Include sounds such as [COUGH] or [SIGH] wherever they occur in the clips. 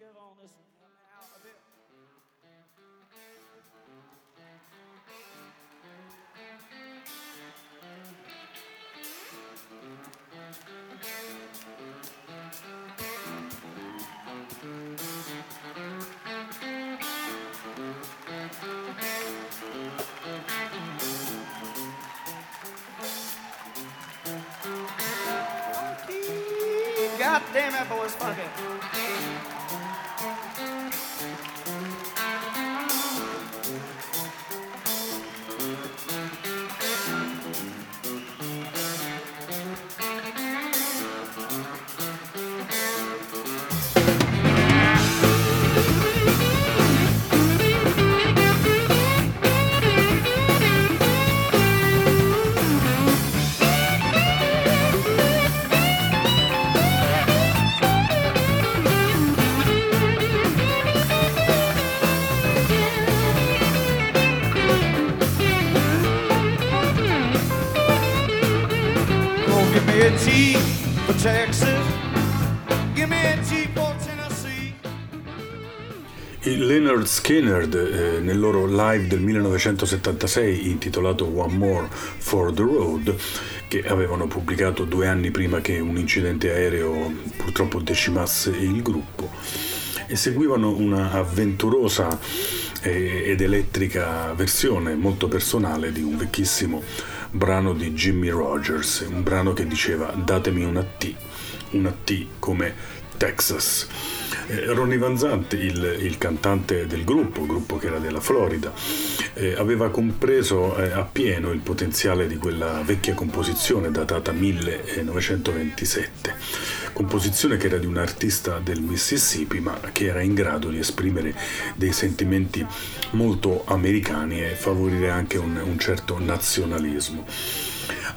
give on this one out a bit. God damn it, boys, fuck Leonard Skinner eh, nel loro live del 1976 intitolato One More for the Road che avevano pubblicato due anni prima che un incidente aereo purtroppo decimasse il gruppo. E seguivano una avventurosa eh, ed elettrica versione molto personale di un vecchissimo brano di Jimmy Rogers, un brano che diceva datemi una T, una T come Texas. Eh, Ronnie Van Zant, il, il cantante del gruppo, gruppo che era della Florida, eh, aveva compreso eh, appieno il potenziale di quella vecchia composizione datata 1927, composizione che era di un artista del Mississippi ma che era in grado di esprimere dei sentimenti molto americani e favorire anche un, un certo nazionalismo.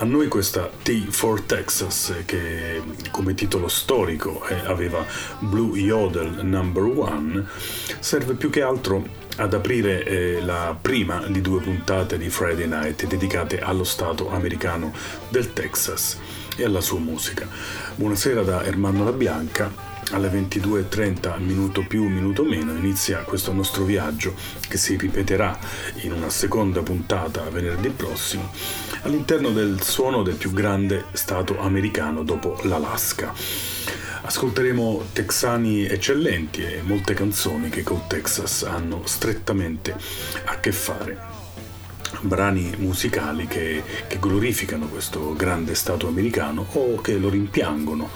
A noi questa T for Texas, che come titolo storico eh, aveva Blue Yodel Number One, serve più che altro ad aprire eh, la prima di due puntate di Friday Night dedicate allo Stato americano del Texas e alla sua musica. Buonasera da Ermanno La Bianca. Alle 22.30, minuto più, minuto meno, inizia questo nostro viaggio che si ripeterà in una seconda puntata venerdì prossimo all'interno del suono del più grande stato americano dopo l'Alaska. Ascolteremo texani eccellenti e molte canzoni che col Texas hanno strettamente a che fare brani musicali che, che, glorificano questo grande Stato americano o che lo rimpiangono,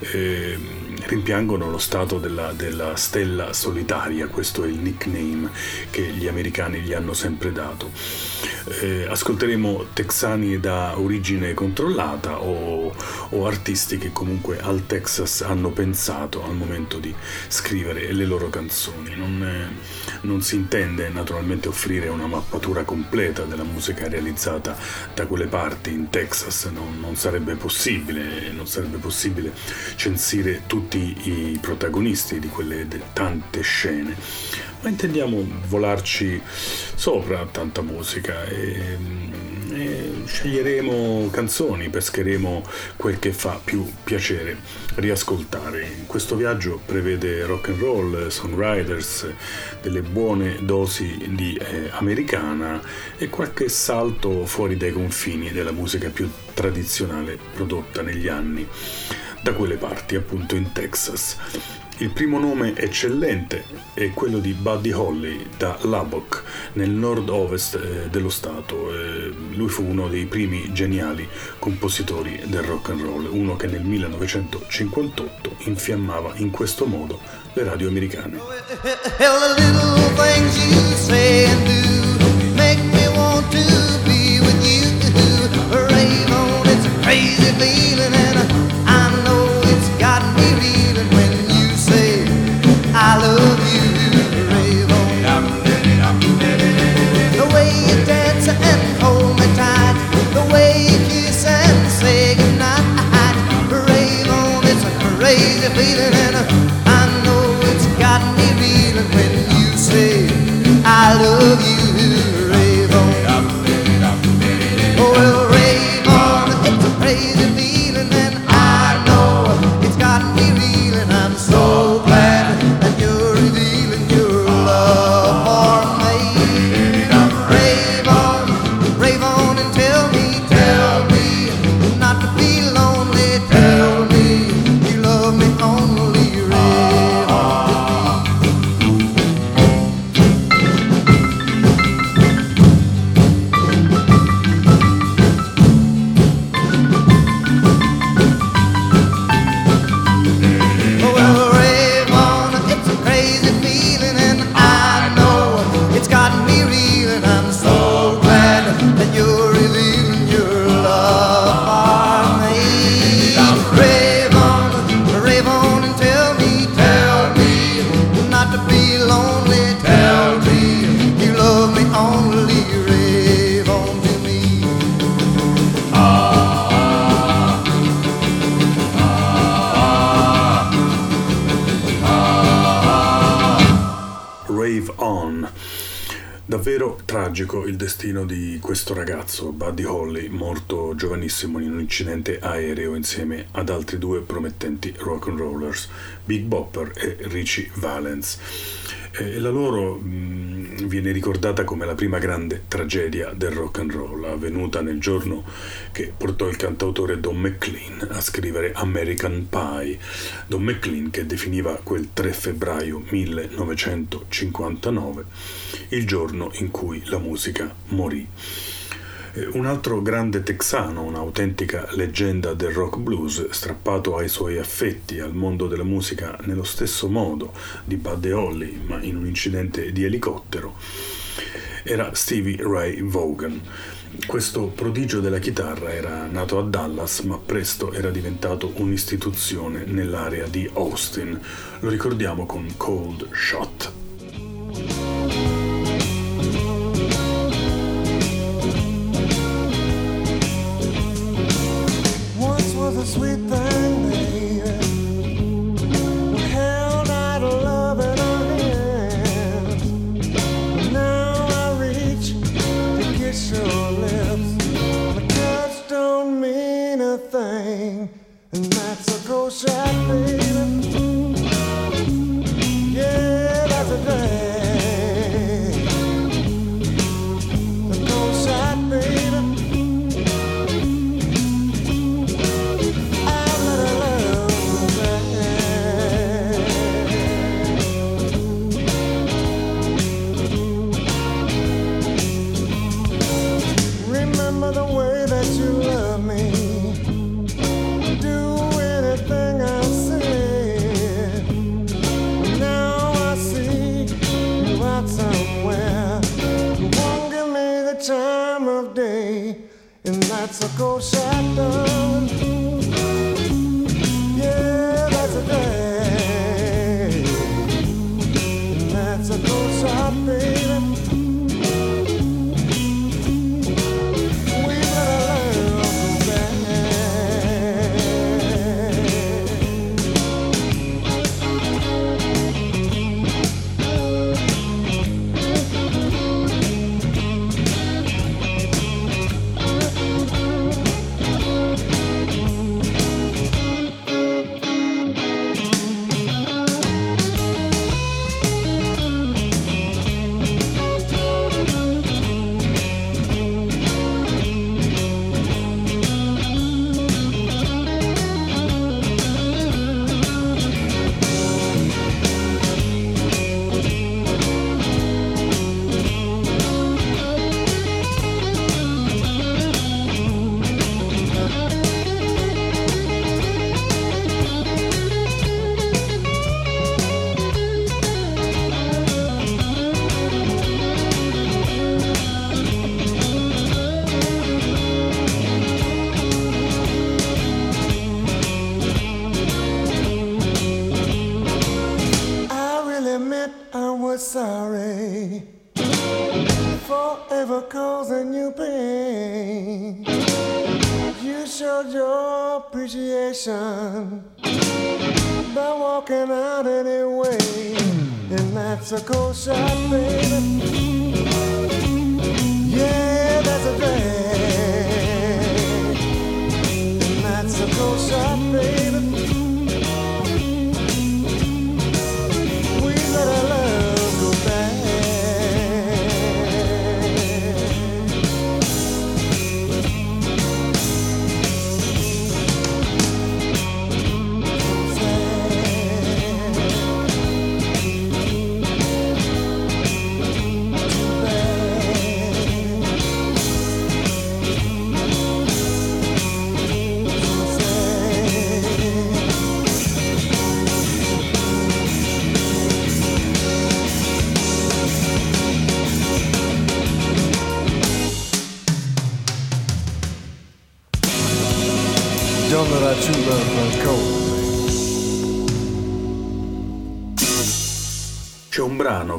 eh, rimpiangono lo stato della, della, stella solitaria, questo è il nickname che gli americani gli hanno sempre dato. Eh, ascolteremo texani da origine controllata o, o artisti che comunque al Texas hanno pensato al momento di scrivere le loro canzoni. Non, eh, non si intende naturalmente offrire una mappatura completa della musica realizzata da quelle parti in Texas, non, non, sarebbe possibile, non sarebbe possibile censire tutti i protagonisti di quelle tante scene, ma intendiamo volarci sopra tanta musica e, e sceglieremo canzoni, pescheremo quel che fa più piacere riascoltare. Questo viaggio prevede rock and roll, songwriters, delle buone dosi di eh, americana e qualche salto fuori dai confini della musica più tradizionale prodotta negli anni da quelle parti, appunto in Texas. Il primo nome eccellente è quello di Buddy Holly da Lubbock, nel nord-ovest eh, dello stato. Eh, lui fu uno dei primi geniali compositori del rock and roll, uno che nel 1958 infiammava in questo modo le radio americane. Davvero tragico il destino di questo ragazzo, Buddy Holly, morto giovanissimo in un incidente aereo insieme ad altri due promettenti rock and rollers, Big Bopper e Richie Valens. Eh, la loro mh, mm, viene ricordata come la prima grande tragedia del rock and roll, avvenuta nel giorno che portò il cantautore Don McLean a scrivere American Pie. Don McLean che definiva quel 3 febbraio 1959 il giorno in cui la musica morì. Eh, un altro grande texano, un'autentica leggenda del rock blues, strappato ai suoi affetti al mondo della musica nello stesso modo di Buddy Holly, ma in un incidente di elicottero, era Stevie Ray Vaughan. Questo prodigio della chitarra era nato a Dallas, ma presto era diventato un'istituzione nell'area di Austin. Lo ricordiamo con Cold Shot. That's C'è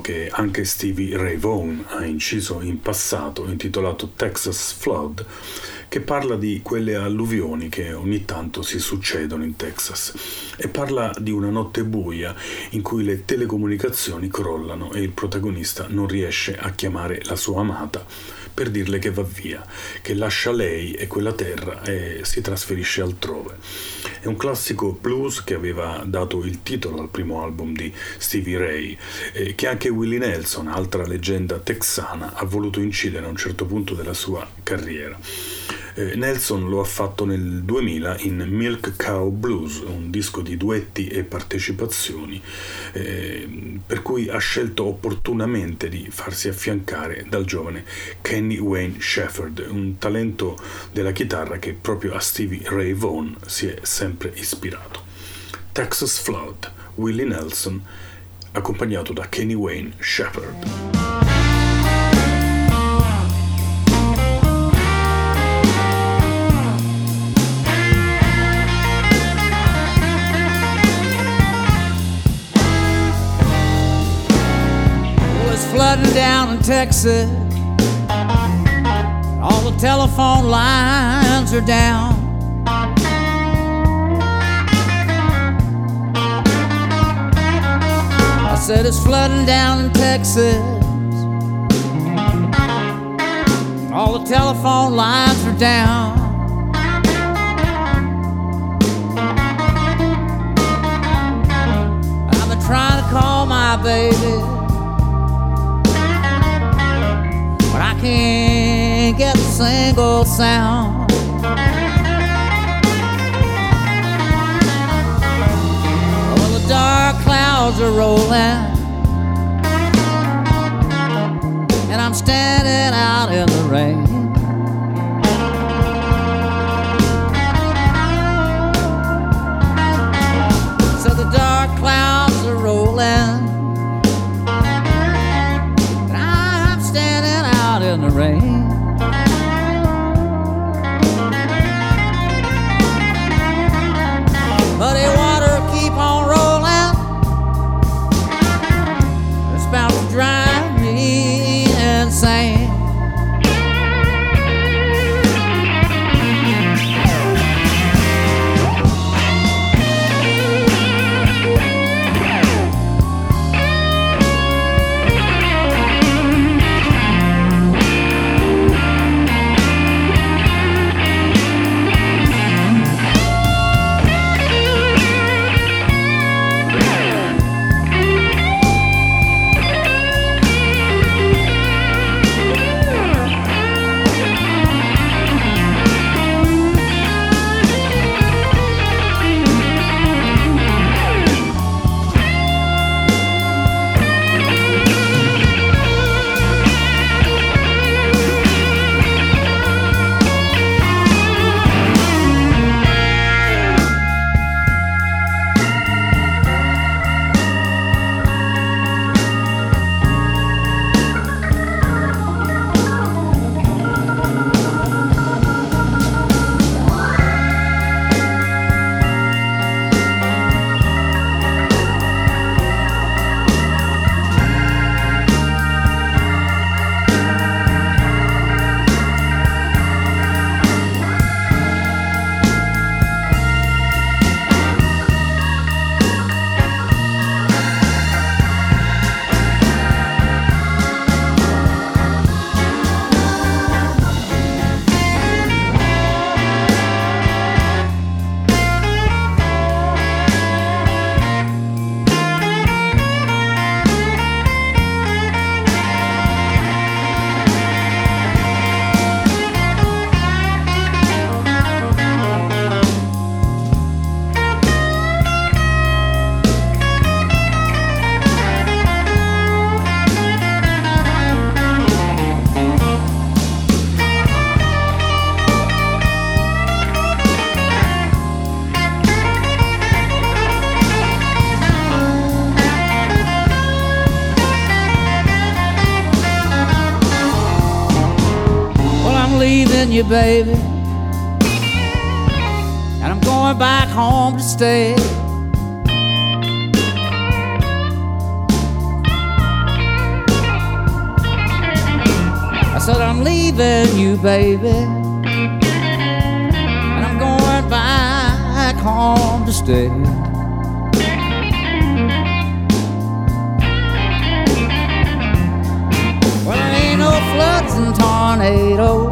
che anche Stevie Ray Vaughan ha inciso in passato, intitolato Texas Flood, che parla di quelle alluvioni che ogni tanto si succedono in Texas e parla di una notte buia in cui le telecomunicazioni crollano e il protagonista non riesce a chiamare la sua amata per dirle che va via, che lascia lei e quella terra e si trasferisce altrove. È un classico blues che aveva dato il titolo al primo album di Stevie Ray, eh, che anche Willie Nelson, altra leggenda texana, ha voluto incidere a un certo punto della sua carriera. Eh, Nelson lo ha fatto nel 2000 in Milk Cow Blues, un disco di duetti e partecipazioni, eh, per cui ha scelto opportunamente di farsi affiancare dal giovane Kenny Wayne Shepherd, un talento della chitarra che proprio a Stevie Ray Vaughan si è sempre ispirato. Texas Flood, Willie Nelson, accompagnato da Kenny Wayne Shepherd. Texas. All the telephone lines are down. I said it's flooding down in Texas. All the telephone lines are down. I've been trying to call my baby. Can't get a single sound. Well, the dark clouds are rolling, and I'm standing out in the rain. So the dark clouds are rolling. you, baby. And I'm going back home to stay. I said, I'm leaving you, baby. And I'm going back home to stay. Well, ain't no floods and tornadoes.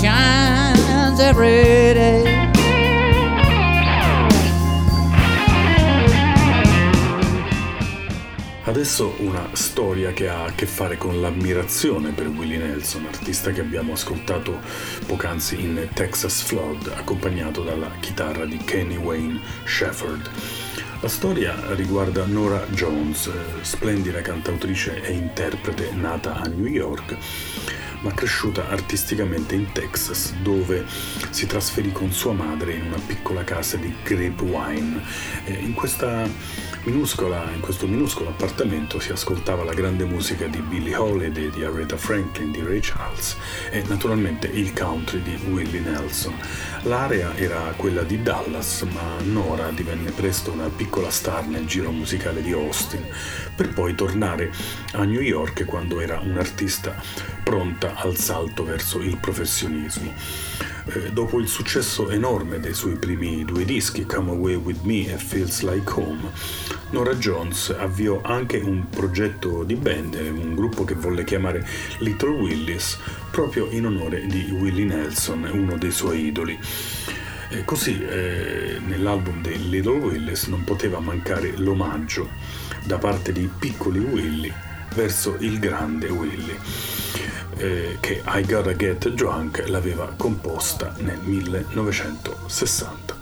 Shines every day. Adesso una storia che ha a che fare con l'ammirazione per Willie Nelson, artista che abbiamo ascoltato poc'anzi in Texas Flood, accompagnato dalla chitarra di Kenny Wayne Shepherd. La storia riguarda Nora Jones, splendida cantautrice e interprete nata a New York ma cresciuta artisticamente in Texas, dove si trasferì con sua madre in una piccola casa di Grapevine. In questa minuscola, in questo minuscolo appartamento si ascoltava la grande musica di Billie Holiday, di Aretha Franklin, di Ray Charles e naturalmente il country di Willie Nelson. L'area era quella di Dallas, ma Nora divenne presto una piccola star nel giro musicale di Austin, per poi tornare a New York quando era un'artista pronta al salto verso il professionismo. Eh, dopo il successo enorme dei suoi primi due dischi, Come Away With Me e Feels Like Home, Nora Jones avviò anche un progetto di band, un gruppo che volle chiamare Little Willis, proprio in onore di Willie Nelson, uno dei suoi idoli. E così eh, nell'album dei Little Willis non poteva mancare l'omaggio da parte dei piccoli Willy verso il grande Willy eh, che I Gotta Get Drunk l'aveva composta nel 1960.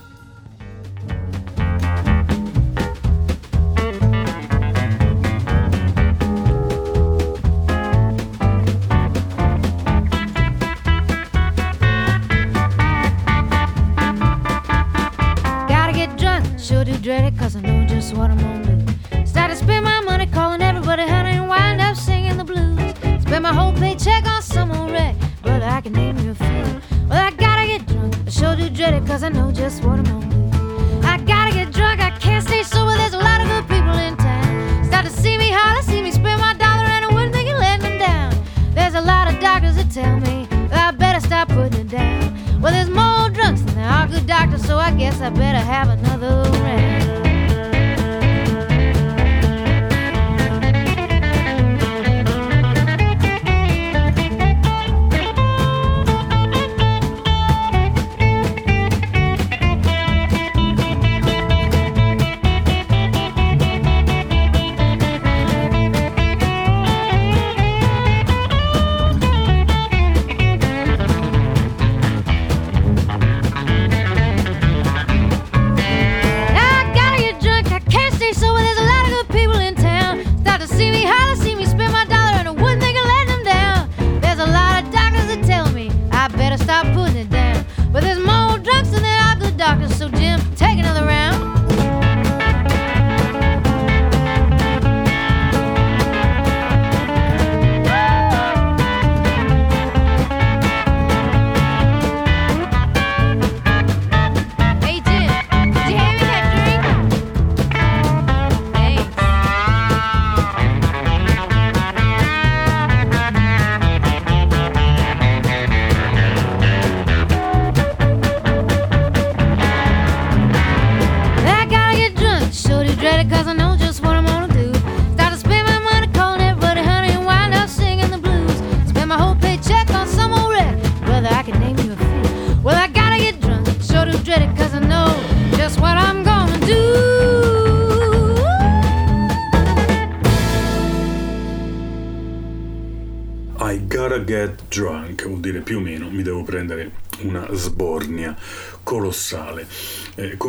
Gotta get drunk, sure do dread it, cause I know just what I'm gonna do. Start to my money calling everybody honey and wind up singing the blues. Spend my whole paycheck on some old wreck, brother, I can name you a few. Well, I gotta get drunk, I sure do dread it, cause I know just what I'm gonna do. I gotta get drunk, I can't stay sober, there's a lot of good people in town. Start to see me holler, see me spend my dollar, and I wouldn't think of letting them down. There's a lot of doctors that tell me that I better stop putting it down. Well, there's more drunks than there are good doctors, so I guess I better have another round.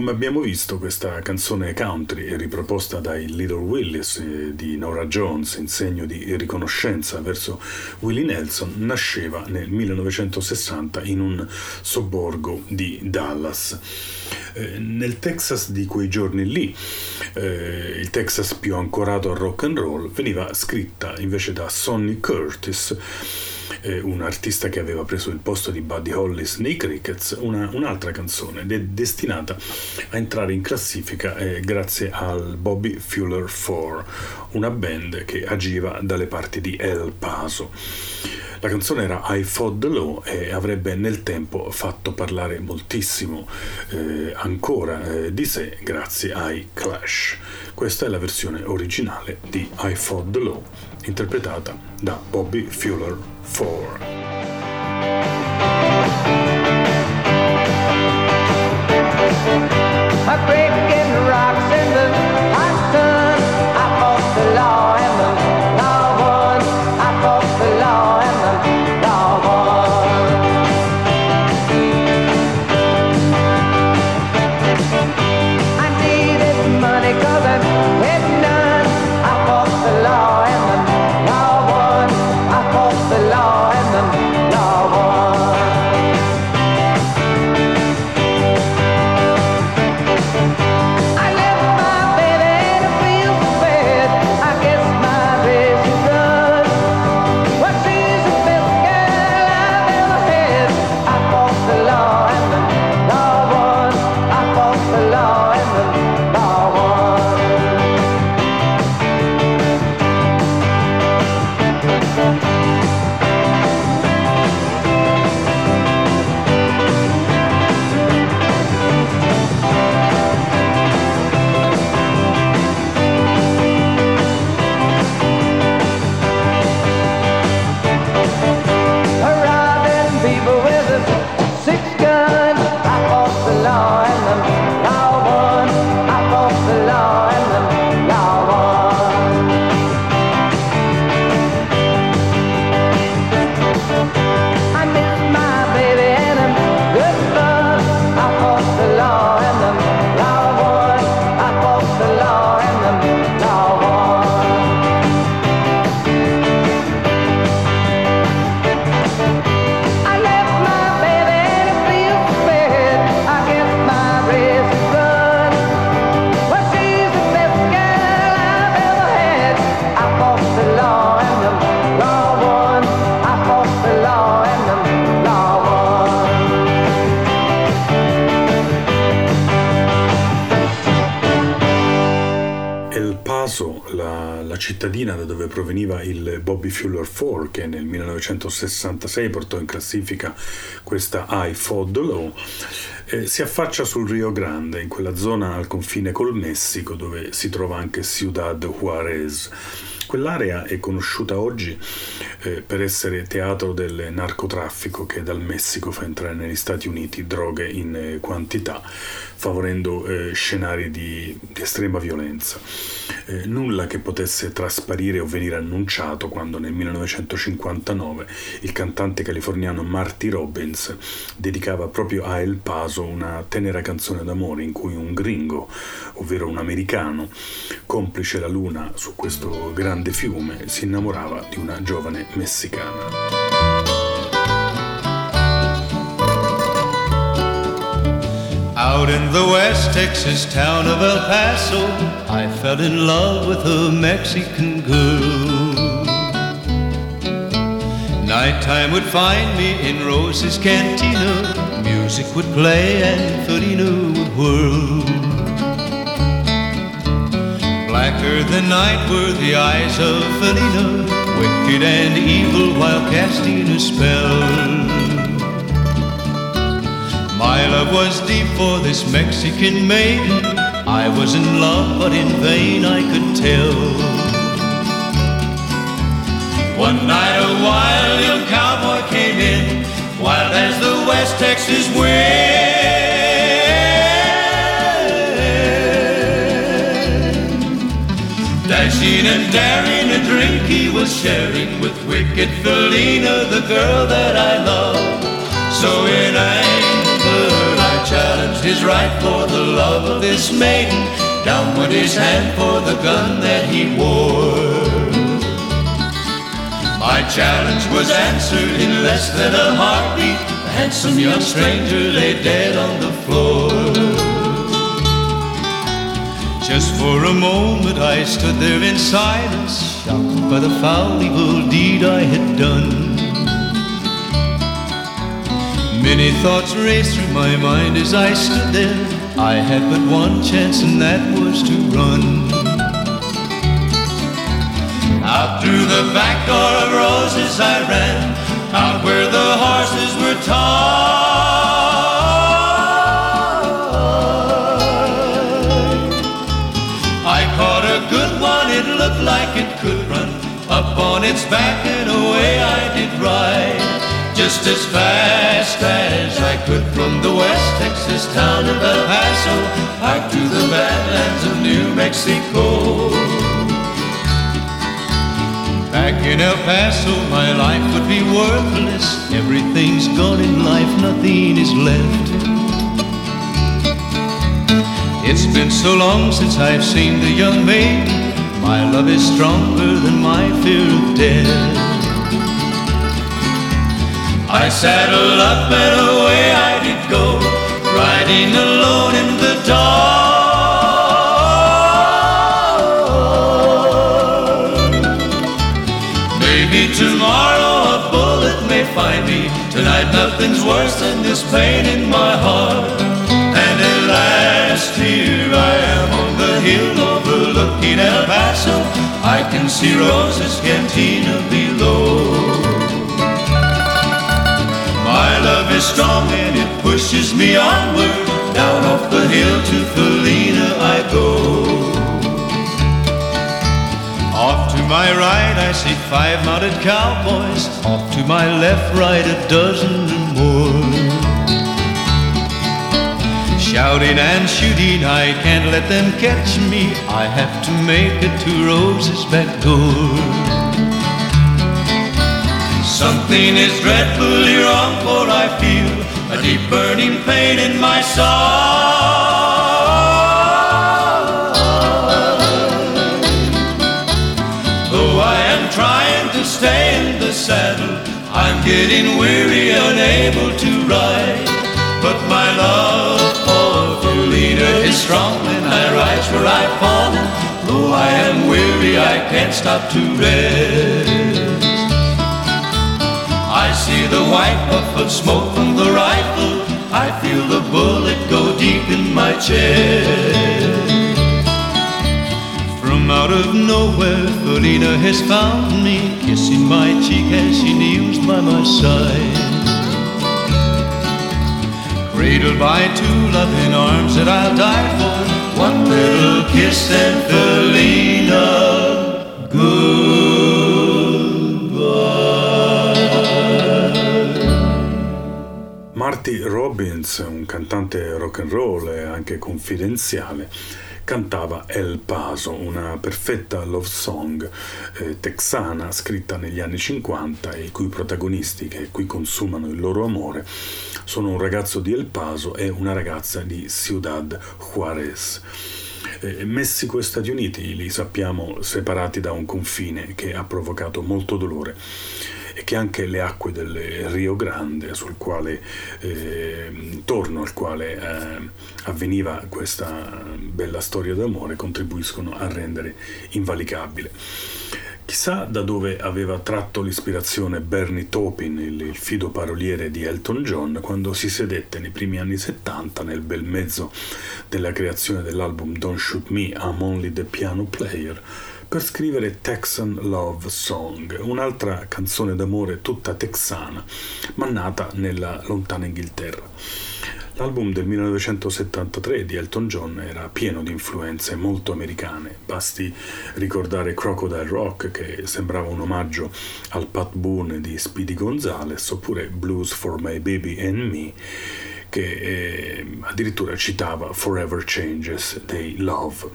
Come abbiamo visto, questa canzone country riproposta dai Little Willis eh, di Nora Jones in segno di riconoscenza verso Willie Nelson nasceva nel 1960 in un sobborgo di Dallas. Eh, nel Texas di quei giorni lì, eh, il Texas più ancorato al rock and roll, veniva scritta invece da Sonny Curtis eh, un artista che aveva preso il posto di Buddy Hollis nei Crickets, una- un'altra canzone de- destinata a entrare in classifica eh, grazie al Bobby Fuller 4, una band che agiva dalle parti di El Paso. La canzone era I Fought the Law e avrebbe nel tempo fatto parlare moltissimo eh, ancora eh, di sé grazie ai Clash. Questa è la versione originale di I Fought the Law, interpretata da Bobby Fuller 4. Bobby Fuller 4 che nel 1966 portò in classifica questa I the Law, eh, si affaccia sul Rio Grande, in quella zona al confine col Messico dove si trova anche Ciudad Juarez. Quell'area è conosciuta oggi eh, per essere teatro del narcotraffico che dal Messico fa entrare negli Stati Uniti droghe in eh, quantità, favorendo eh, scenari di, di estrema violenza. Eh, nulla che potesse trasparire o venire annunciato quando nel 1959 il cantante californiano Marty Robbins dedicava proprio a El Paso una tenera canzone d'amore in cui un gringo, ovvero un americano, complice la luna su questo grande fiume, si innamorava di una giovane messicana. Out in the West Texas town of El Paso, I fell in love with a Mexican girl. Nighttime would find me in Rosa's cantina. Music would play and Felina would whirl. Blacker than night were the eyes of Felina, wicked and evil while casting a spell. My love was deep for this Mexican maiden. I was in love, but in vain I could tell. One night a wild young cowboy came in, wild as the West Texas wind. Dashing and daring, a drink he was sharing with wicked Felina, the girl that I love. So in anger I challenged his right for the love of this maiden. Down went his hand for the gun that he wore. My challenge was answered in less than a heartbeat. The handsome young stranger lay dead on the floor. Just for a moment I stood there in silence, shocked by the foul evil deed I had done. Many thoughts raced through my mind as I stood there. I had but one chance, and that was to run. Out through the back door of Rosa's I ran, out where the horses were tied. I caught a good one, it looked like it could run up on its back Just as fast as I could from the West Texas town of El Paso out to the badlands of New Mexico. Back in El Paso, my life would be worthless. Everything's gone in life, nothing is left. It's been so long since I've seen the young maid. My love is stronger than my fear of death. I saddled up and away I did go, riding alone in the dark. Maybe tomorrow a bullet may find me. Tonight nothing's worse than this pain in my heart. And at last here I am on the hill overlooking El Paso. I can see Rosa's cantina is strong and it pushes me onward. Down off the hill to Felina I go. Off to my right I see five mounted cowboys. Off to my left, right a dozen or more. Shouting and shooting, I can't let them catch me. I have to make it to Rosa's back door. Something is dreadfully wrong, for I feel a deep burning pain in my side. Though I am trying to stay in the saddle, I'm getting weary, unable to ride. But my love for Felina is strong, and I rise where I've fallen. Though I am weary, I can't stop to rest. See the white puff of smoke from the rifle. I feel the bullet go deep in my chest. From out of nowhere, Felina has found me, kissing my cheek as she kneels by my side. Cradled by two loving arms that I'll die for, one little kiss and Felina, goodbye. Marty Robbins, un cantante rock and roll e anche confidenziale, cantava El Paso, una perfetta love song eh, texana scritta negli anni 50 e i cui protagonisti che qui consumano il loro amore sono un ragazzo di El Paso e una ragazza di Ciudad Juarez. Eh, Messico e Stati Uniti li sappiamo separati da un confine che ha provocato molto dolore e che anche le acque del Rio Grande, sul quale, eh, intorno al quale eh, avveniva questa bella storia d'amore, contribuiscono a rendere invalicabile. Chissà da dove aveva tratto l'ispirazione Bernie Taupin, il, il fido paroliere di Elton John, quando si sedette nei primi anni 70, nel bel mezzo della creazione dell'album Don't Shoot Me, I'm Only the Piano Player, per scrivere Texan Love Song, un'altra canzone d'amore tutta texana, ma nata nella lontana Inghilterra. L'album del 1973 di Elton John era pieno di influenze molto americane, basti ricordare Crocodile Rock che sembrava un omaggio al Pat Boone di Speedy Gonzales oppure Blues for My Baby and Me che eh, addirittura citava Forever Changes dei Love.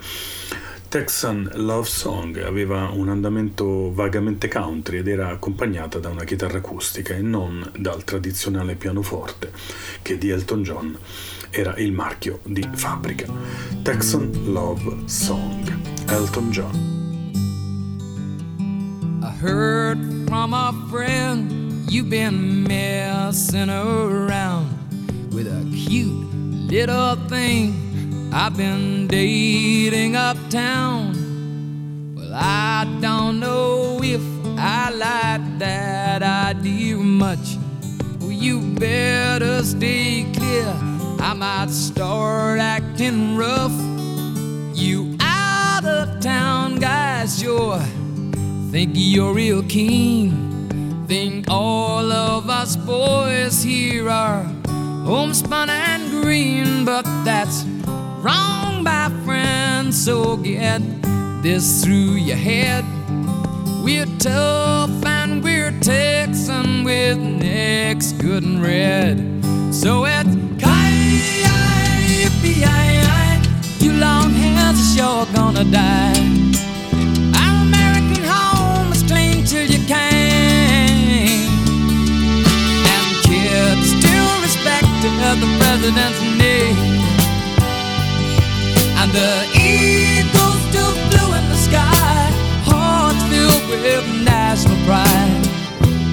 Texan Love Song aveva un andamento vagamente country ed era accompagnata da una chitarra acustica e non dal tradizionale pianoforte che di Elton John era il marchio di fabbrica. Texan Love Song, Elton John. I heard from a friend you've been messing around with a cute little thing I've been dating uptown. Well, I don't know if I like that idea much. Well, you better stay clear. I might start acting rough. You out of town guys sure think you're real keen. think all of us boys here are homespun and green, but that's wrong, my friend. So get this through your head. We're tough and we're Texan with necks good and red. So it's you long hairs are sure gonna die. Our American home is clean till you can. And kids still respect the president's name. And the eagles still blue in the sky, hearts filled with national pride.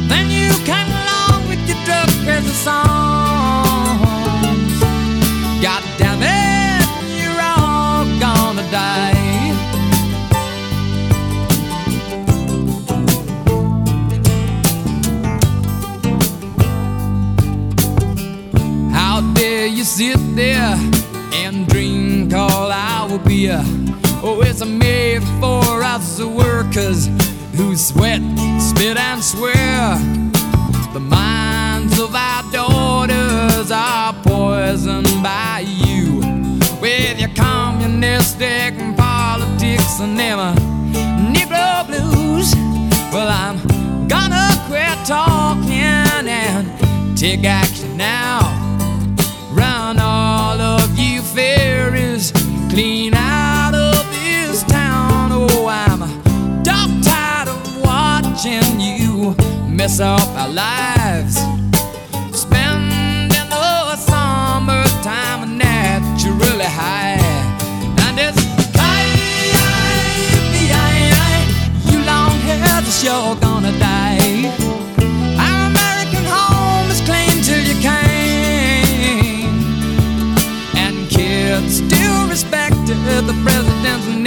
Then you can along with your drug crazy songs. God damn it, you're all gonna die. How dare you sit there Oh, it's made for us the workers who sweat, spit, and swear. The minds of our daughters are poisoned by you with your communistic politics and them uh, Negro blues. Well, I'm gonna quit talking and take action now. Run all of you fairies clean out of this town. Oh, I'm dog tired of watching you mess up our lives. Spending the summertime naturally high. And it's you long hairs are sure the president's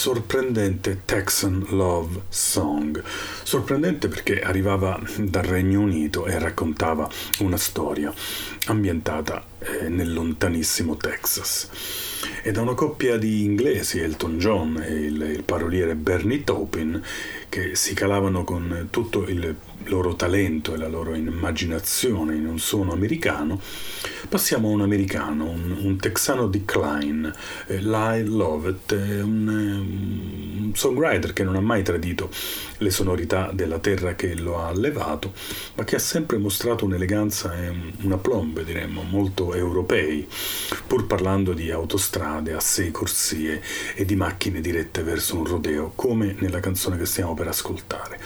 sorprendente Texan Love Song. Sorprendente perché arrivava dal Regno Unito e raccontava una storia ambientata eh, nel lontanissimo Texas. E da una coppia di inglesi, Elton John e il, il paroliere Bernie Taupin, che si calavano con tutto il loro talento e la loro immaginazione in un suono americano, passiamo a un americano, un, un texano di Klein, eh, Lyle Lovett, un, eh, un songwriter che non ha mai tradito le sonorità della terra che lo ha allevato, ma che ha sempre mostrato un'eleganza e un- una plombe, diremmo, molto europei, pur parlando di autostrade a sei corsie e di macchine dirette verso un rodeo, come nella canzone che stiamo per ascoltare.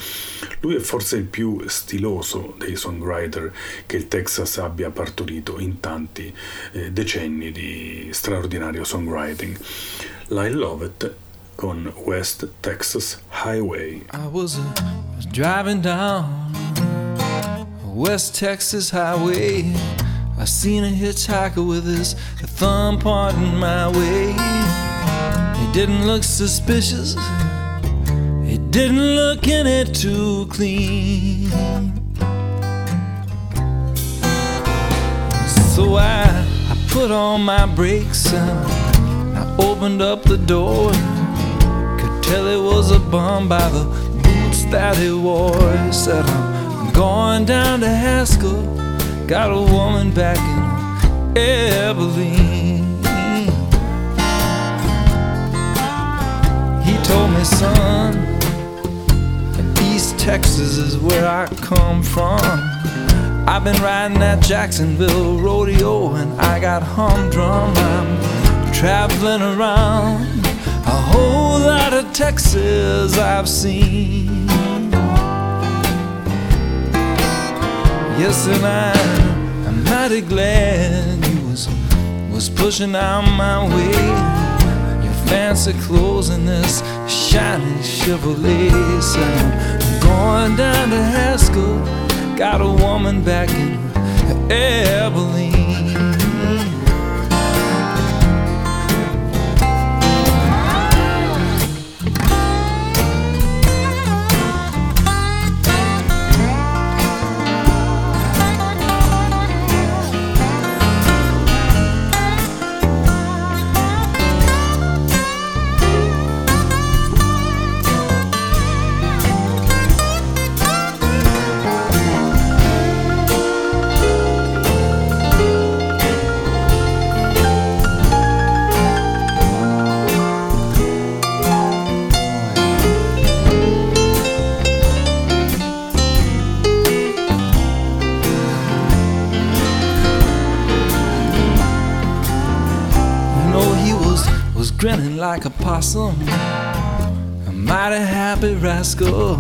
Lui è forse il più stiloso dei songwriter che il Texas abbia partorito in tanti eh, decenni di straordinario songwriting. Lyle Lovett con West Texas Highway. I was, uh, driving down West Texas Highway. I seen a hitchhiker with his thumb pointing my way. He didn't look suspicious. He didn't look any too clean. So I, I put on my brakes and I opened up the door. Could tell it was a bum by the boots that he wore. He said, I'm going down to Haskell. Got a woman back in Abilene. He told me, son, Texas is where I come from. I've been riding that Jacksonville rodeo and I got humdrum. I'm traveling around a whole lot of Texas I've seen. Yes, and I am mighty glad you was was pushing out my way. Your fancy clothes and this shiny Chevrolet. I'm going down to Haskell. Got a woman back in Abilene. Possum, a mighty happy rascal.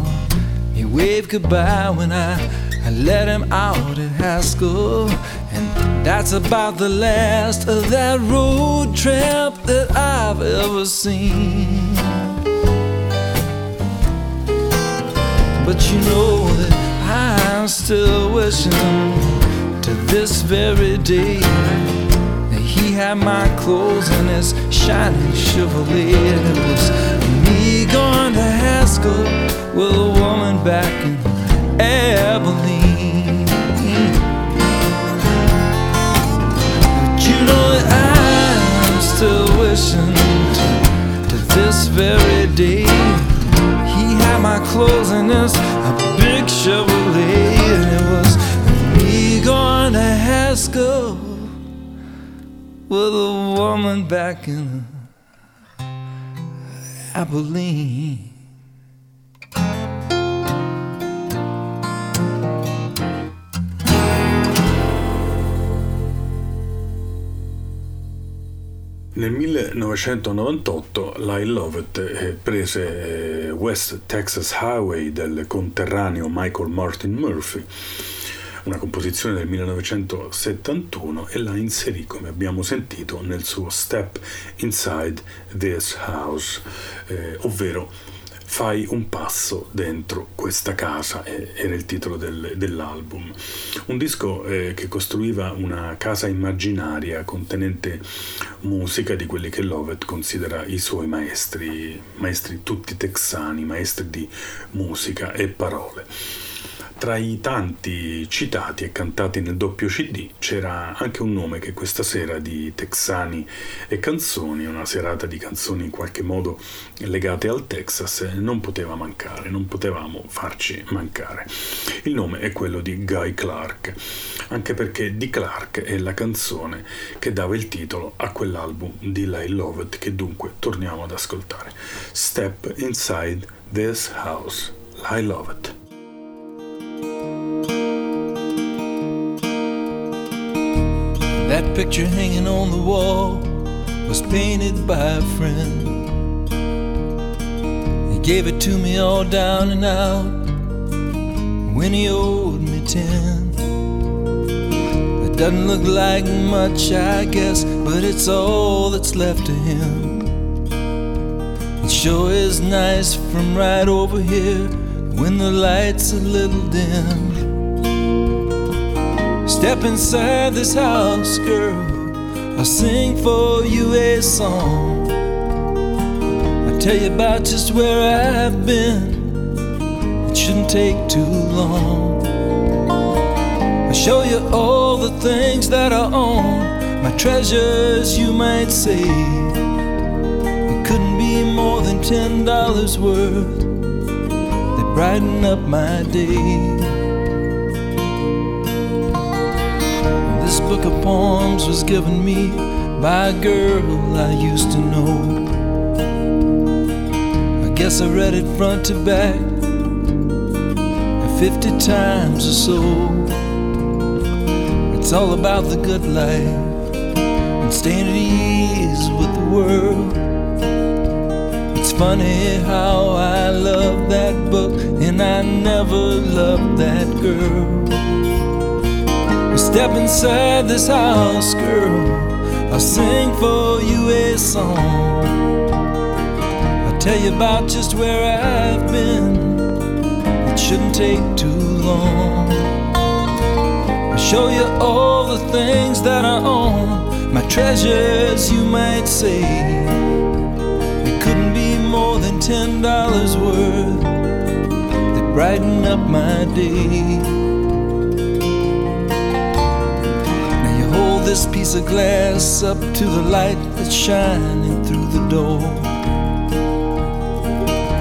He waved goodbye when I, I let him out at Haskell. And that's about the last of that road tramp that I've ever seen. But you know that I'm still wishing to this very day that he had my clothes and his shiny Chevrolet. It was me going to Haskell with a woman back in Abilene. But you know that I'm still wishing to, this very day. He had my clothes and his a big Chevrolet, and it was me going to Haskell with a woman back in Abilene. Nel 1998 Lyle Lovett eh, prese eh, West Texas Highway del conterraneo Michael Martin Murphy una composizione del 1971 e la inserì, come abbiamo sentito, nel suo Step Inside This House, eh, ovvero Fai un passo dentro questa casa, era il titolo del, dell'album. Un disco eh, che costruiva una casa immaginaria contenente musica di quelli che Lovett considera i suoi maestri, maestri tutti texani, maestri di musica e parole. Tra i tanti citati e cantati nel doppio CD c'era anche un nome che questa sera di Texani e canzoni, una serata di canzoni in qualche modo legate al Texas, non poteva mancare, non potevamo farci mancare. Il nome è quello di Guy Clark, anche perché di Clark è la canzone che dava il titolo a quell'album di Lyle Lovett che dunque torniamo ad ascoltare. Step Inside This House, Lyle Lovett. That picture hanging on the wall was painted by a friend. He gave it to me all down and out when he owed me ten. It doesn't look like much, I guess, but it's all that's left of him. It sure is nice from right over here when the light's a little dim. Step inside this house, girl. I'll sing for you a song. I'll tell you about just where I've been. It shouldn't take too long. I'll show you all the things that I own, my treasures, you might say. It couldn't be more than ten dollars worth. They brighten up my day. Book of poems was given me by a girl I used to know. I guess I read it front to back 50 times or so. It's all about the good life and staying at ease with the world. It's funny how I love that book and I never loved that girl step inside this house, girl, I'll sing for you a song. I'll tell you about just where I've been. It shouldn't take too long. I'll show you all the things that I own, my treasures, you might say. It couldn't be more than ten dollars worth. They brighten up my day. This piece of glass up to the light that's shining through the door.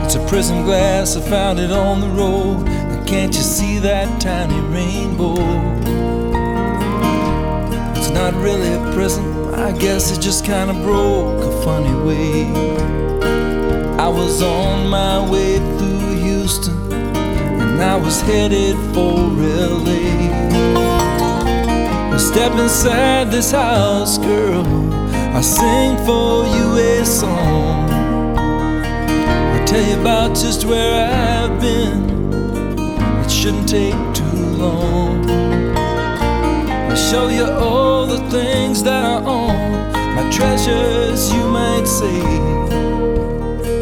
It's a prism glass, I found it on the road. And can't you see that tiny rainbow? It's not really a prism, I guess it just kinda broke a funny way. I was on my way through Houston, and I was headed for LA. Step inside this house, girl. I sing for you a song. I tell you about just where I've been. It shouldn't take too long. I show you all the things that I own, my treasures, you might say.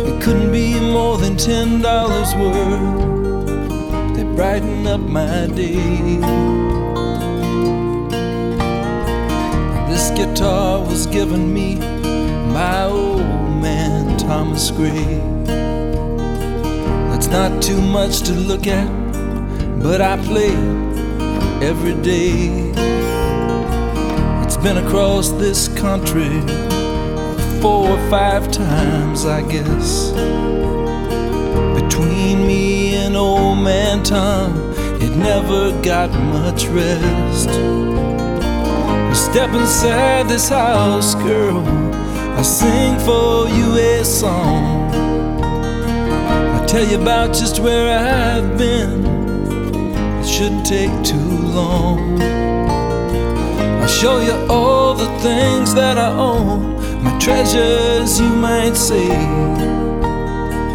It couldn't be more than ten dollars worth. They brighten up my day. Guitar was given me by old man Thomas Gray. That's not too much to look at, but I play every day. It's been across this country four or five times, I guess. Between me and old man Tom, it never got much rest. Step inside this house, girl. I sing for you a song. I tell you about just where I've been. It shouldn't take too long. I'll show you all the things that I own, my treasures, you might say.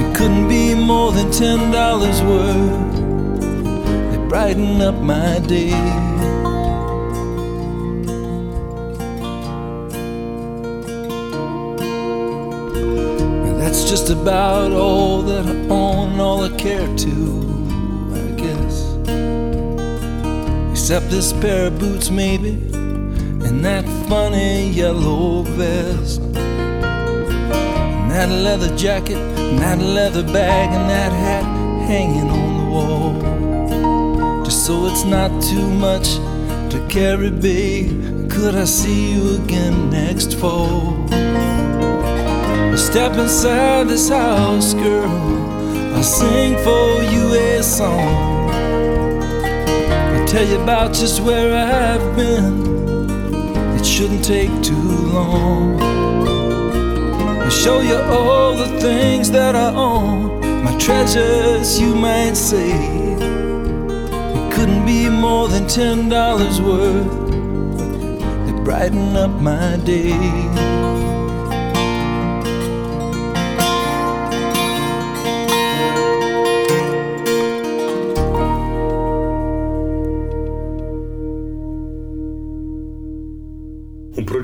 It couldn't be more than ten dollars worth. They brighten up my day. Just about all that I own, all I care to, I guess. Except this pair of boots, maybe, and that funny yellow vest. And that leather jacket, and that leather bag, and that hat hanging on the wall. Just so it's not too much to carry, babe. Could I see you again next fall? Step inside this house, girl. I'll sing for you a song. I'll tell you about just where I've been. It shouldn't take too long. I'll show you all the things that I own, my treasures, you might say. It couldn't be more than ten dollars worth. They brighten up my day.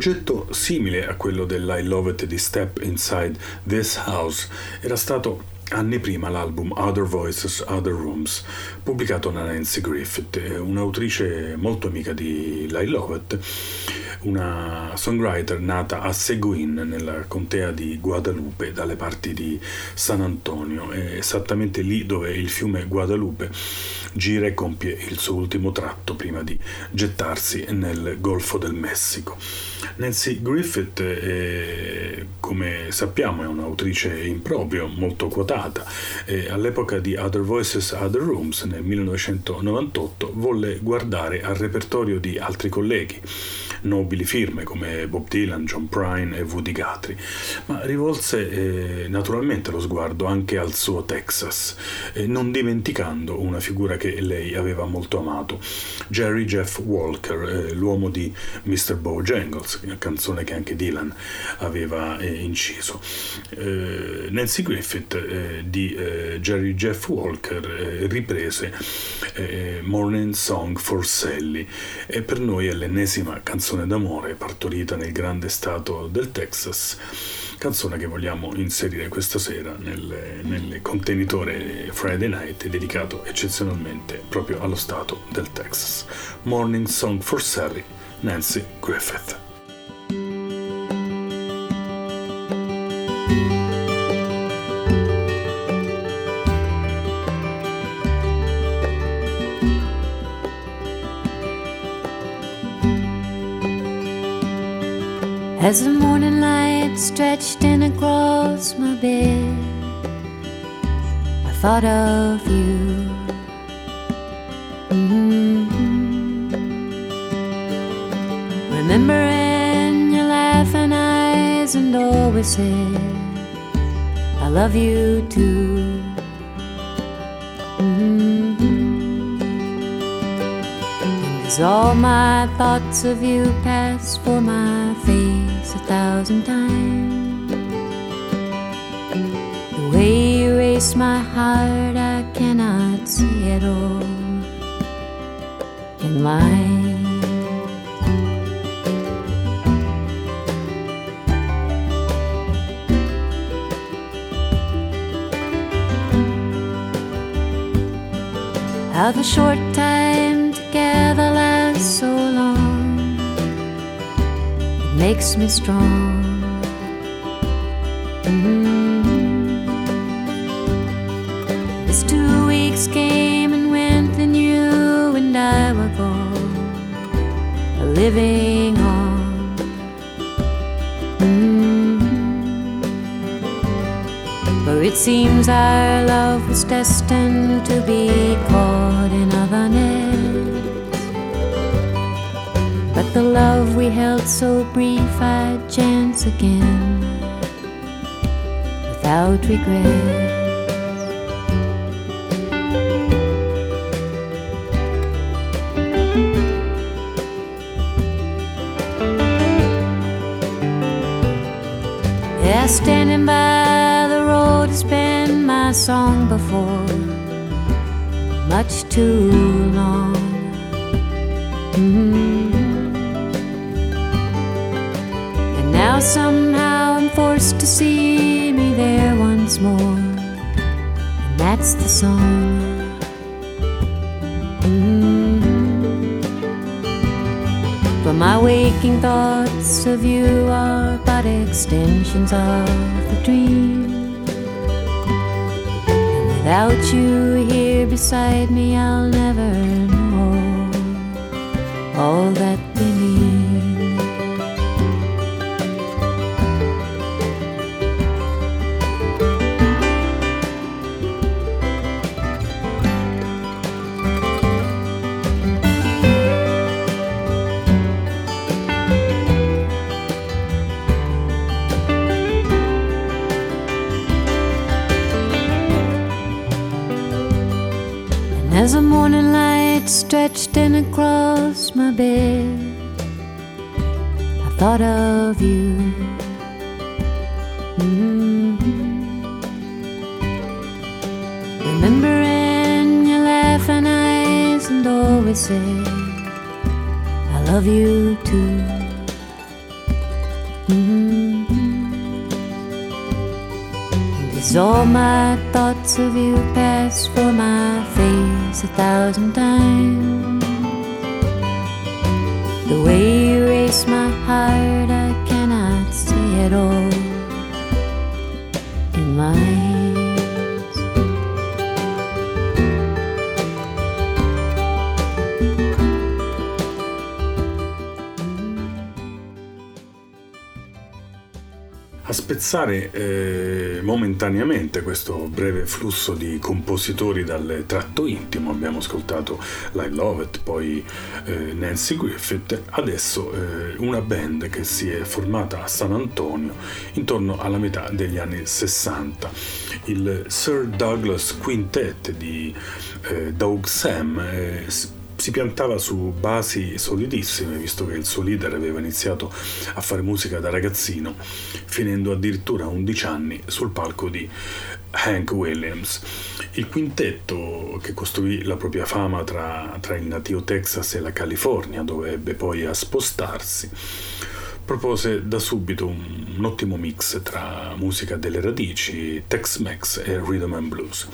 Progetto simile a quello dell'I Love It di Step Inside This House era stato anni prima l'album Other Voices, Other Rooms, pubblicato da Nancy Griffith, un'autrice molto amica di Lyle Lovett, una songwriter nata a Seguin nella contea di Guadalupe dalle parti di San Antonio, esattamente lì dove il fiume Guadalupe gira e compie il suo ultimo tratto prima di gettarsi nel Golfo del Messico. Nancy Griffith, è, come sappiamo, è un'autrice in molto quotata. All'epoca di Other Voices, Other Rooms, nel 1998, volle guardare al repertorio di altri colleghi nobili firme come Bob Dylan, John Prine e Woody Guthrie, ma rivolse eh, naturalmente lo sguardo anche al suo Texas, eh, non dimenticando una figura che lei aveva molto amato, Jerry Jeff Walker, eh, l'uomo di Mr. Bojangles, una canzone che anche Dylan aveva eh, inciso. Eh, Nancy Griffith eh, di Jerry Jeff Walker riprese Morning Song for Sally e per noi è l'ennesima canzone d'amore partorita nel grande stato del Texas canzone che vogliamo inserire questa sera nel, nel, contenitore Friday Night dedicato eccezionalmente proprio allo stato del Texas. Morning Song for Sally, Nancy Griffith. As the morning light stretched in across my bed, I thought of you. Mm-hmm. Remembering your laughing eyes, and always said, I love you too. As all my thoughts of you pass for my face a thousand times. The way you race my heart, I cannot see it all in mine. How the short time makes me strong. Mm-hmm. As two weeks came and went, and you and I were gone, living on. Mm-hmm. For it seems our love was destined to be caught in other nets. The love we held so brief, I'd chance again without regret. Yeah, standing by the road has been my song before, much too long. Mm-hmm. And somehow I'm forced to see me there once more, and that's the song. Mm-hmm. But my waking thoughts of you are but extensions of the dream. And without you here beside me, I'll never know all that thoughts of you pass for my face a thousand times. The way you race my heart, I cannot see it all in my eyes. spezzare eh, momentaneamente questo breve flusso di compositori dal tratto intimo. Abbiamo ascoltato I Love It, poi eh, Nancy Griffith, adesso eh, una band che si è formata a San Antonio intorno alla metà degli anni 60, il Sir Douglas Quintet di eh, Doug Sam eh, si piantava su basi solidissime, visto che il suo leader aveva iniziato a fare musica da ragazzino, finendo addirittura a 11 anni sul palco di Hank Williams. Il quintetto, che costruì la propria fama tra, tra il nativo Texas e la California, dove ebbe poi a spostarsi, propose da subito un, un ottimo mix tra musica delle radici, Tex-Mex e Rhythm and Blues.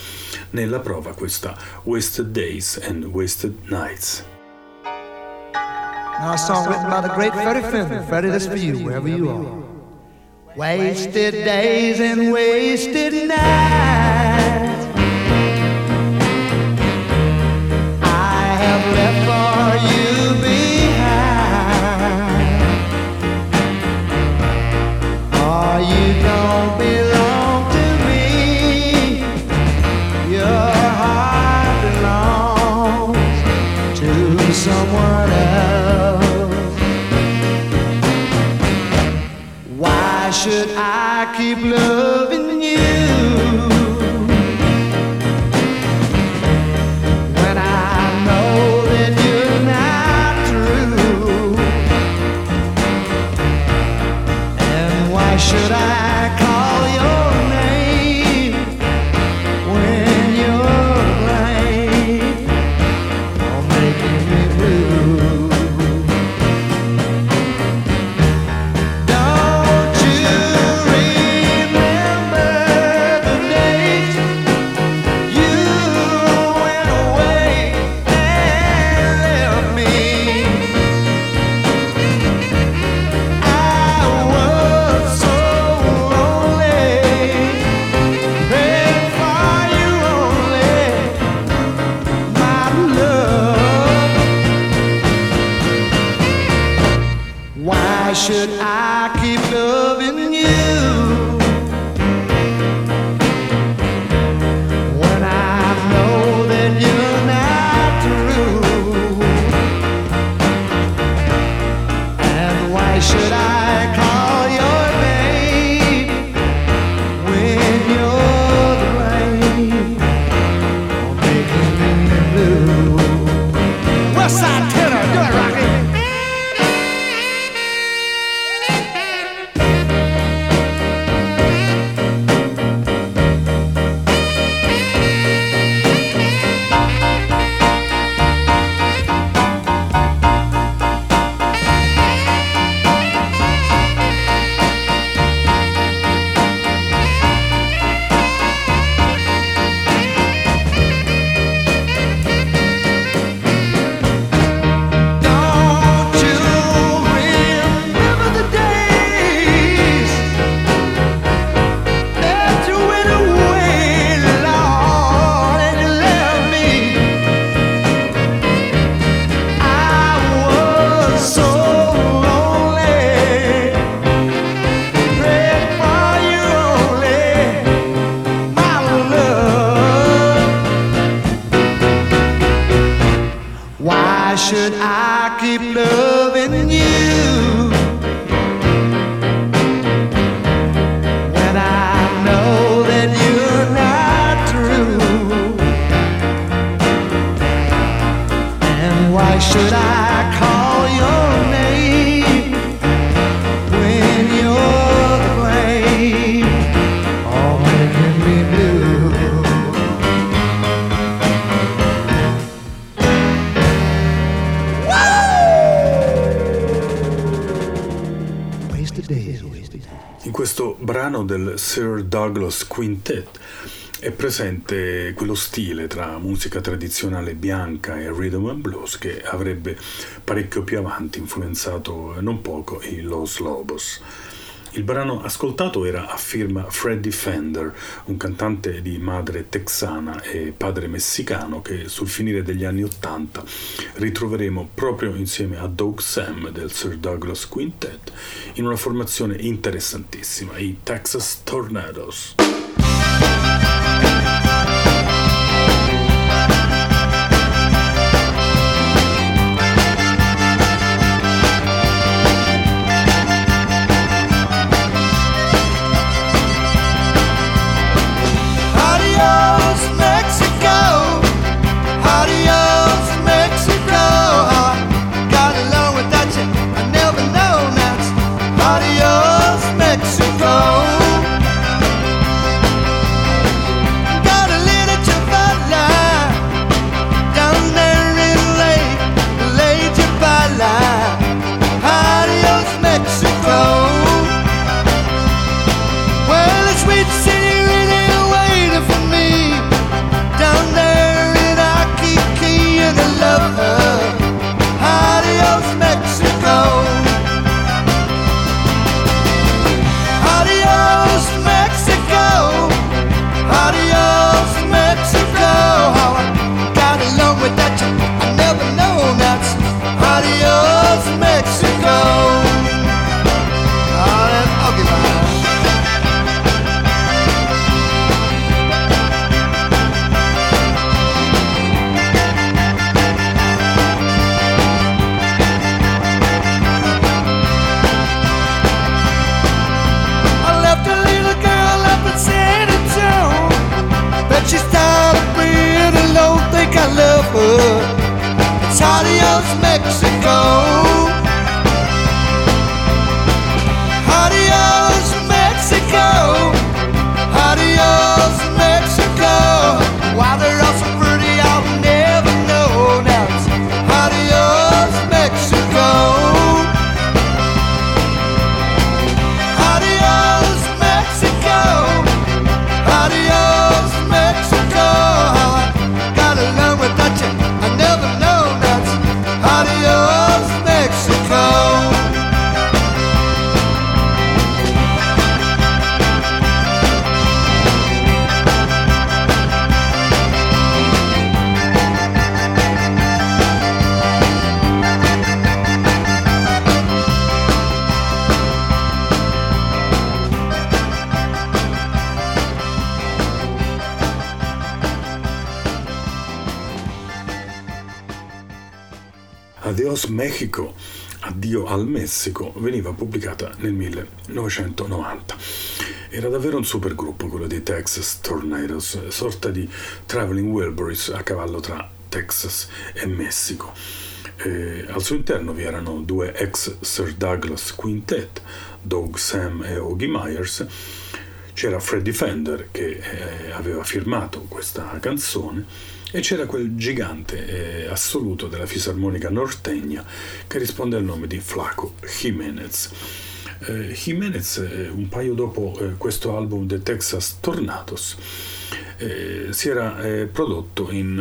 Nella prova questa Wasted Days and Wasted Nights. Now a song written by the great Freddie Fender. Freddie, this for you, wherever you are. Wasted days and wasted nights. Should I keep loving you brano del Sir Douglas Quintet è presente quello stile tra musica tradizionale bianca e rhythm and blues che avrebbe parecchio più avanti influenzato non poco i Los Lobos. Il brano ascoltato era a firma Freddie Fender, un cantante di madre texana e padre messicano che sul finire degli anni Ottanta ritroveremo proprio insieme a Doug Sam del Sir Douglas Quintet in una formazione interessantissima, i Texas Tornadoes. Mexico, Addio al Messico veniva pubblicata nel 1990. Era davvero un supergruppo quello dei Texas Tornadoes, sorta di Traveling Wilburys a cavallo tra Texas e Messico. E al suo interno vi erano due ex Sir Douglas Quintet, Doug Sam e Oggy Myers. C'era Freddie Fender che eh, aveva firmato questa canzone e c'era quel gigante eh, assoluto della fisarmonica nortegna che risponde al nome di Flaco Jiménez. Eh, Jiménez, eh, un paio dopo eh, questo album The Texas Tornados, eh, si era eh, prodotto in,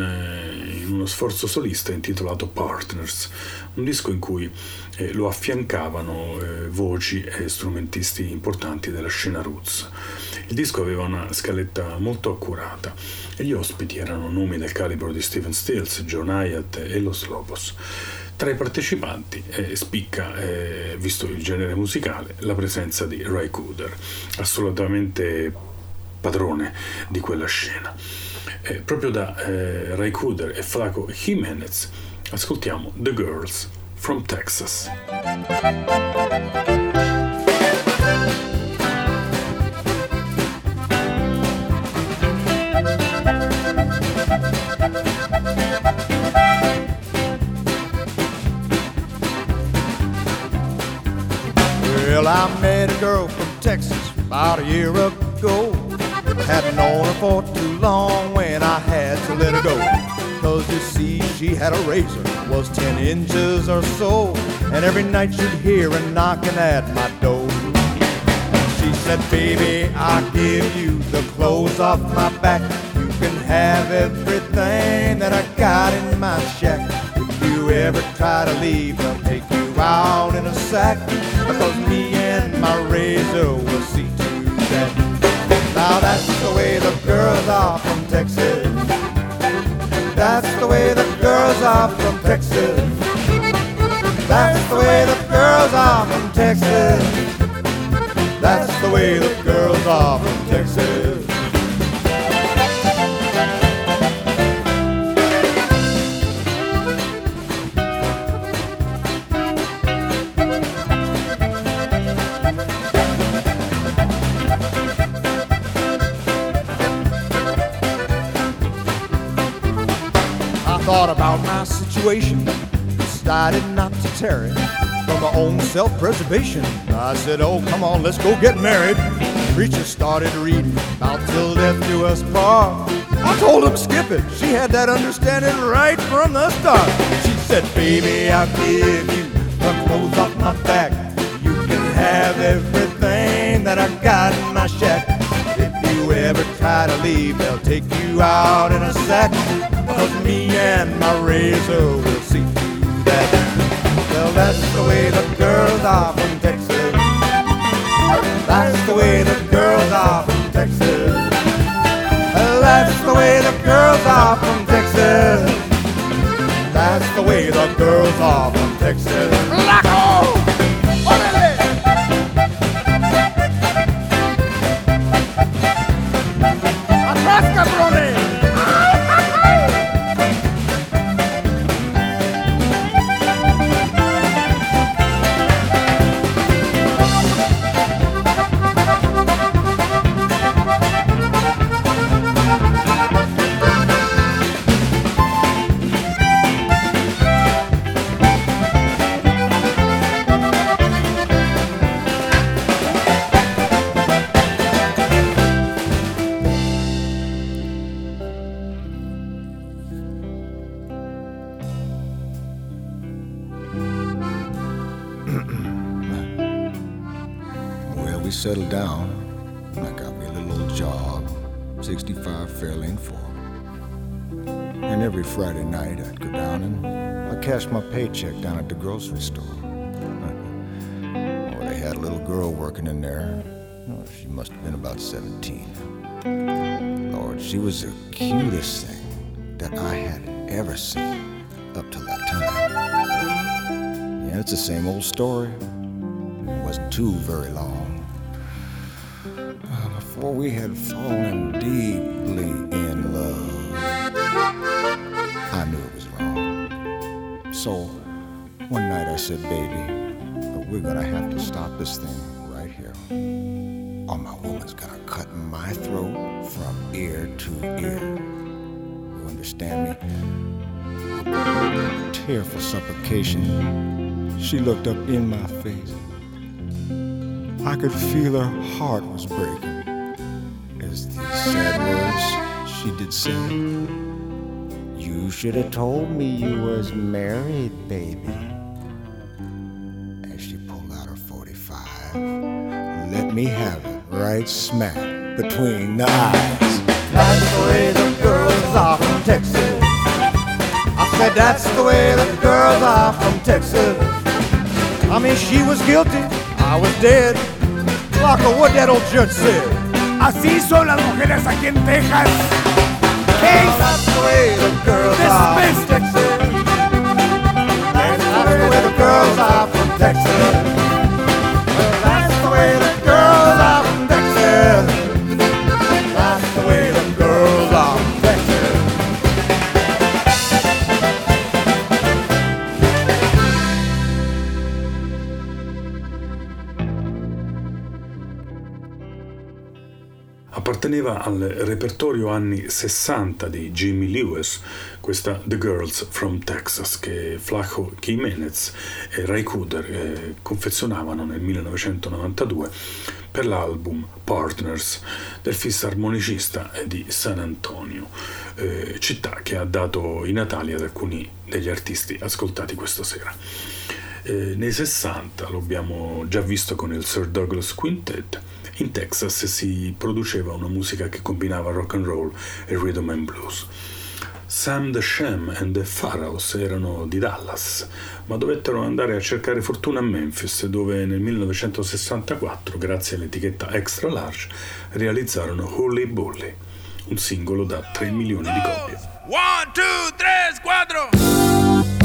in, uno sforzo solista intitolato Partners, un disco in cui lo affiancavano voci e strumentisti importanti della scena roots. Il disco aveva una scaletta molto accurata e gli ospiti erano nomi del calibro di Stephen Stills, John Hyatt e Los Lobos. Tra i partecipanti eh, spicca, eh, visto il genere musicale, la presenza di Ray Cooder, assolutamente padrone di quella scena. Eh, proprio da eh, Ray Cooder e Flaco Jimenez ascoltiamo The Girls from Texas. I met a girl from Texas about a year ago. Hadn't known her for too long when I had to let her go. Cause you see, she had a razor, was 10 inches or so. And every night you'd hear her knocking at my door. She said, Baby, I'll give you the clothes off my back. You can have everything that I got in my shack. If you ever try to leave, they'll take you out in a sack because me and my razor will see to that. Now that's the way the girls are from Texas. That's the way the girls are from Texas. That's the way the girls are from Texas. That's the way the girls are from Texas. Situation, decided not to tarry for my own self-preservation. I said, oh, come on, let's go get married. Preacher started reading about till death do us part. I told him skip it. She had that understanding right from the start. She said, baby, I'll give you the clothes off my back. You can have everything that I got in my shack. If you ever try to leave, they'll take you out in a sack. Cause me and my razor will see through that. Well, that's the way the girls are from Texas. That's the way the girls are from Texas. Well, that's the way the girls are from Texas. That's the way the girls are from Texas. My paycheck down at the grocery store. [LAUGHS] oh, they had a little girl working in there. Oh, she must have been about 17. Lord, she was the cutest thing that I had ever seen up to that time. Yeah, it's the same old story. It wasn't too very long uh, before we had fallen deeply in love. Said, baby, but we're gonna have to stop this thing right here. Or my woman's gonna cut my throat from ear to ear. You understand me? Tearful supplication. She looked up in my face. I could feel her heart was breaking as these sad words she did say. You should have told me you was married, baby. Me have it right smack between the eyes. That's the way the girls are from Texas. I said that's the way the girls are from Texas. I mean, she was guilty, I was dead. Like what that old judge said. Así son las mujeres aquí en Texas. Case That's the way the girls dismissed. Are from Texas. That's the way the girls are from Texas. Apparteneva al repertorio anni 60 di Jimmy Lewis, questa The Girls from Texas, che Flaco Jimenez e Ray Cooder eh, confezionavano nel 1992 per l'album Partners del fissarmonicista di San Antonio, eh, città che ha dato i natali ad alcuni degli artisti ascoltati questa sera. Eh, nei 60 lo abbiamo già visto con il Sir Douglas Quintet, in Texas si produceva una musica che combinava rock and roll e rhythm and blues. Sam the Sham and the Pharaohs erano di Dallas, ma dovettero andare a cercare fortuna a Memphis, dove nel 1964, grazie all'etichetta Extra Large, realizzarono Holy Bully, un singolo da 3 milioni di copie. 1, 2, 3, 4!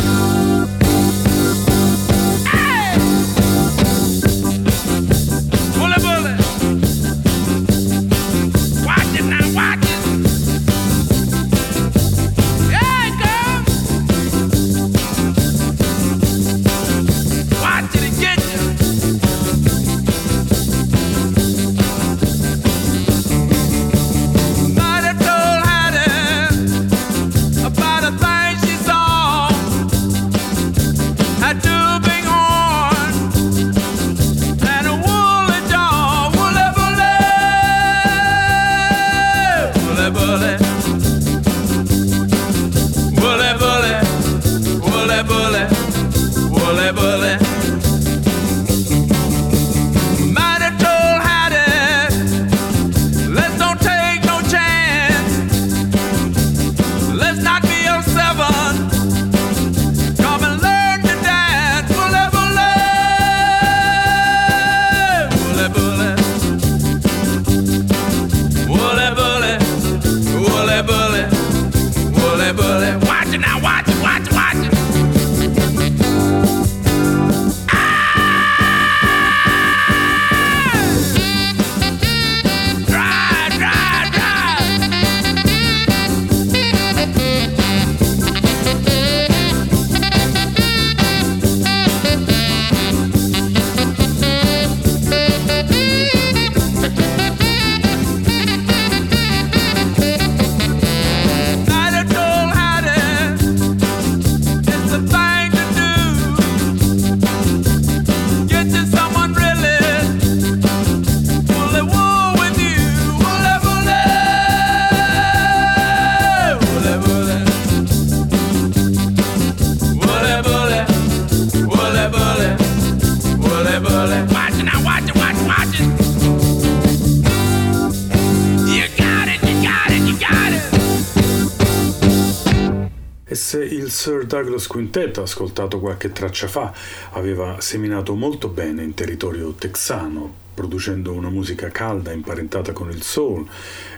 spettacolo Squintetto, ascoltato qualche traccia fa, aveva seminato molto bene in territorio texano, producendo una musica calda imparentata con il soul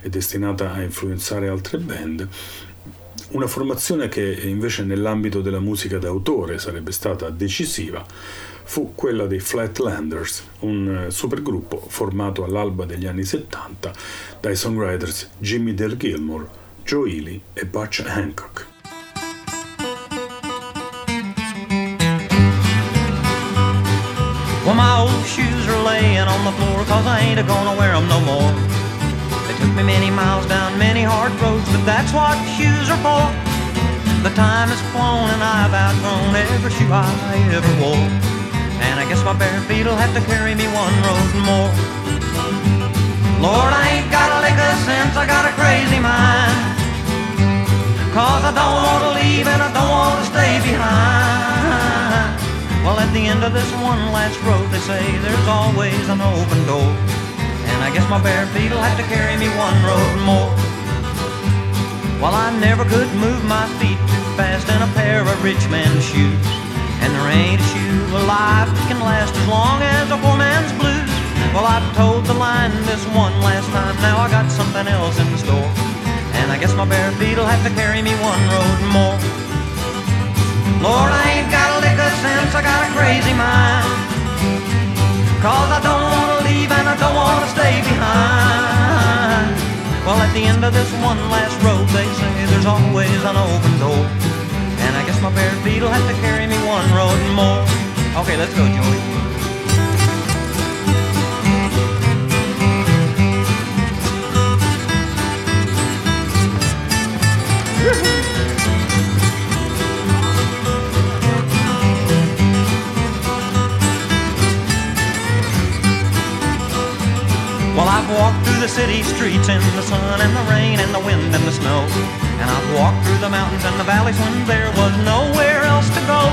e destinata a influenzare altre band, una formazione che invece nell'ambito della musica d'autore sarebbe stata decisiva fu quella dei Flatlanders, un eh, supergruppo formato all'alba degli anni 70 dai songwriters Jimmy Del Gilmore, Joe Ely e Butch Hancock. Cause I ain't a gonna wear them no more. They took me many miles down many hard roads, but that's what shoes are for. The time has flown and I've outgrown every shoe I ever wore. And I guess my bare feet'll have to carry me one road more. Lord, I ain't got a lick of sense, I got a crazy mind. Cause I don't wanna leave and I don't wanna stay behind. Well, at the end of this one last road, they say there's always an open door. And I guess my bare feet'll have to carry me one road more. Well, I never could move my feet too fast in a pair of rich man's shoes. And there ain't a shoe alive that can last as long as a poor man's blues. Well, I've told the line this one last time, now I got something else in store. And I guess my bare feet'll have to carry me one road more. Lord, I ain't got a lick of sense, I got a crazy mind. Cause I don't wanna leave and I don't wanna stay behind. Well, at the end of this one last road, they say there's always an open door. And I guess my bare feet'll have to carry me one road more. Okay, let's go, Joey. City streets in the sun and the rain and the wind and the snow. And I've walked through the mountains and the valleys when there was nowhere else to go.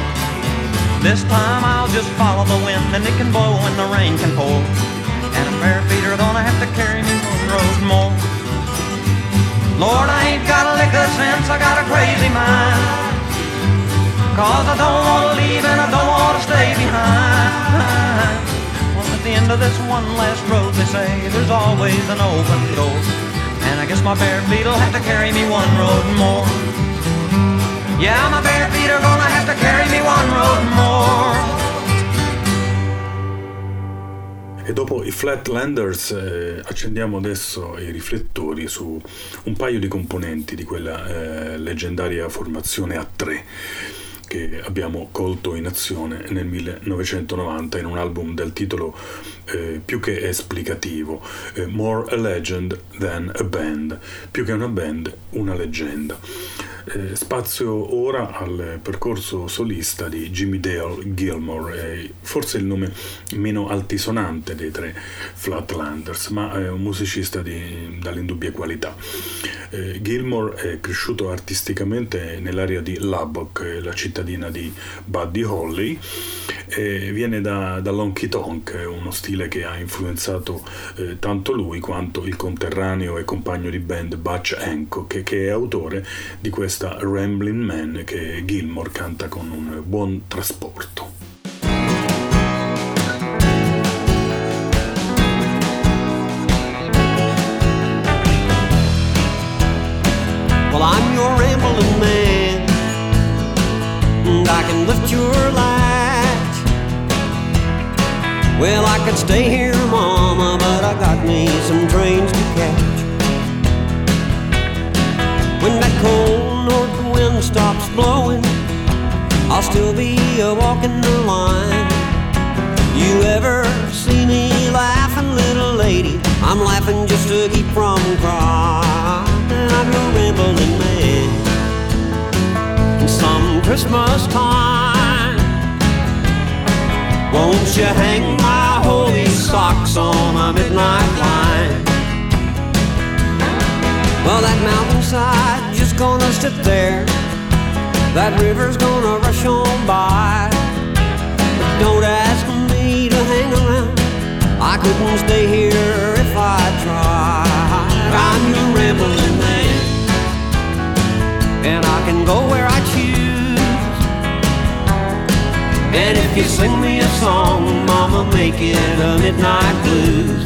This time I'll just follow the wind and it can blow and the rain can pour. And a bare feet are gonna have to carry me one road more. Lord, I ain't got a lick of sense, I got a crazy mind. Cause I don't wanna leave and I don't wanna stay behind. The end of this one last road, they say there's always an open door. And I guess my bare feet'll have to carry me one road more. Yeah, my bare feet are gonna have to carry me one road more. E dopo i Flatlanders eh, accendiamo adesso i riflettori su un paio di componenti di quella eh, leggendaria formazione a tre che abbiamo colto in azione nel 1990 in un album del titolo eh, più che esplicativo, eh, More a Legend Than a Band, più che una band, una leggenda. Eh, spazio ora al percorso solista di Jimmy Dale Gilmore, forse il nome meno altisonante dei tre Flatlanders, ma è un musicista di, dalle indubbie qualità. Eh, Gilmore è cresciuto artisticamente nell'area di Lubbock, la cittadina di Buddy Holly, viene da, dall'honky tonk, uno stile che ha influenzato eh, tanto lui quanto il conterraneo e compagno di band Butch Hancock, che è autore di questo questa Rambling Man che Gilmore canta con un buon trasporto. Well, I'm your rambling man, and I can lift your latch. Well, I could stay here, Mama, but I got me some trains to catch. When that cold stops blowing, I'll still be a walking the line. You ever see me laughing, little lady? I'm laughing just to keep from crying. I'm a rambling man. And some Christmas time, won't you hang my holy socks on a midnight line? Well, that mountainside just gonna sit there. That river's gonna rush on by. But don't ask me to hang around. I couldn't stay here if I tried. I'm your rambling man, and I can go where I choose. And if you sing me a song, Mama, make it a midnight blues.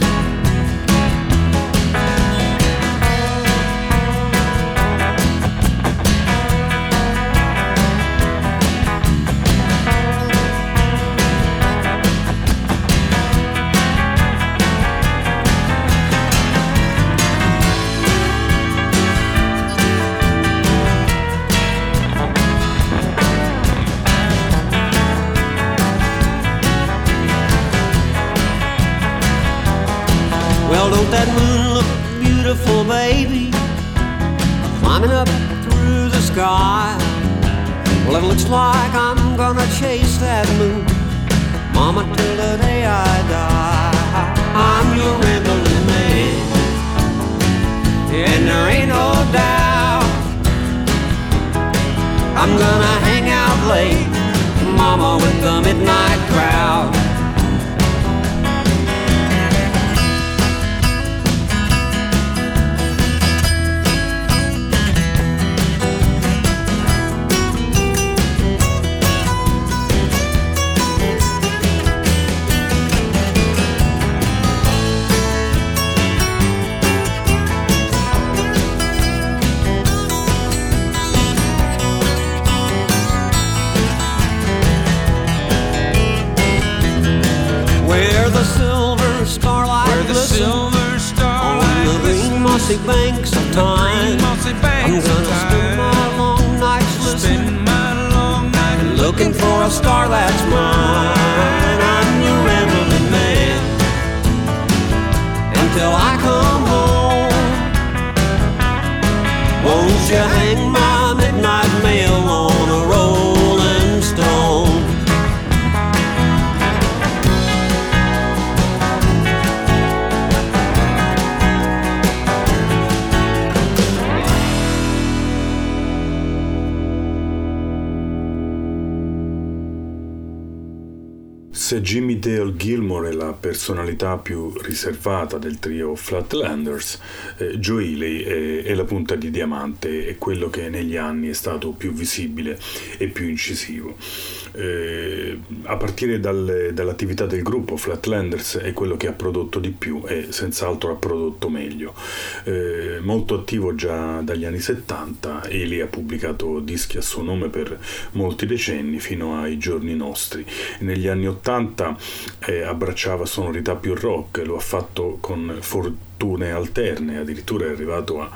I'm gonna personalità più riservata del trio Flatlanders, eh, Joe Ely è, è, la punta di diamante, è quello che negli anni è stato più visibile e più incisivo. Eh, a partire dal, dall'attività del gruppo, Flatlanders è quello che ha prodotto di più e senz'altro ha prodotto meglio. Eh, molto attivo già dagli anni 70, Ely ha pubblicato dischi a suo nome per molti decenni fino ai giorni nostri. Negli anni 80 eh, abbracciava sonorità più rock, lo ha fatto con fortune alterne, addirittura è arrivato a,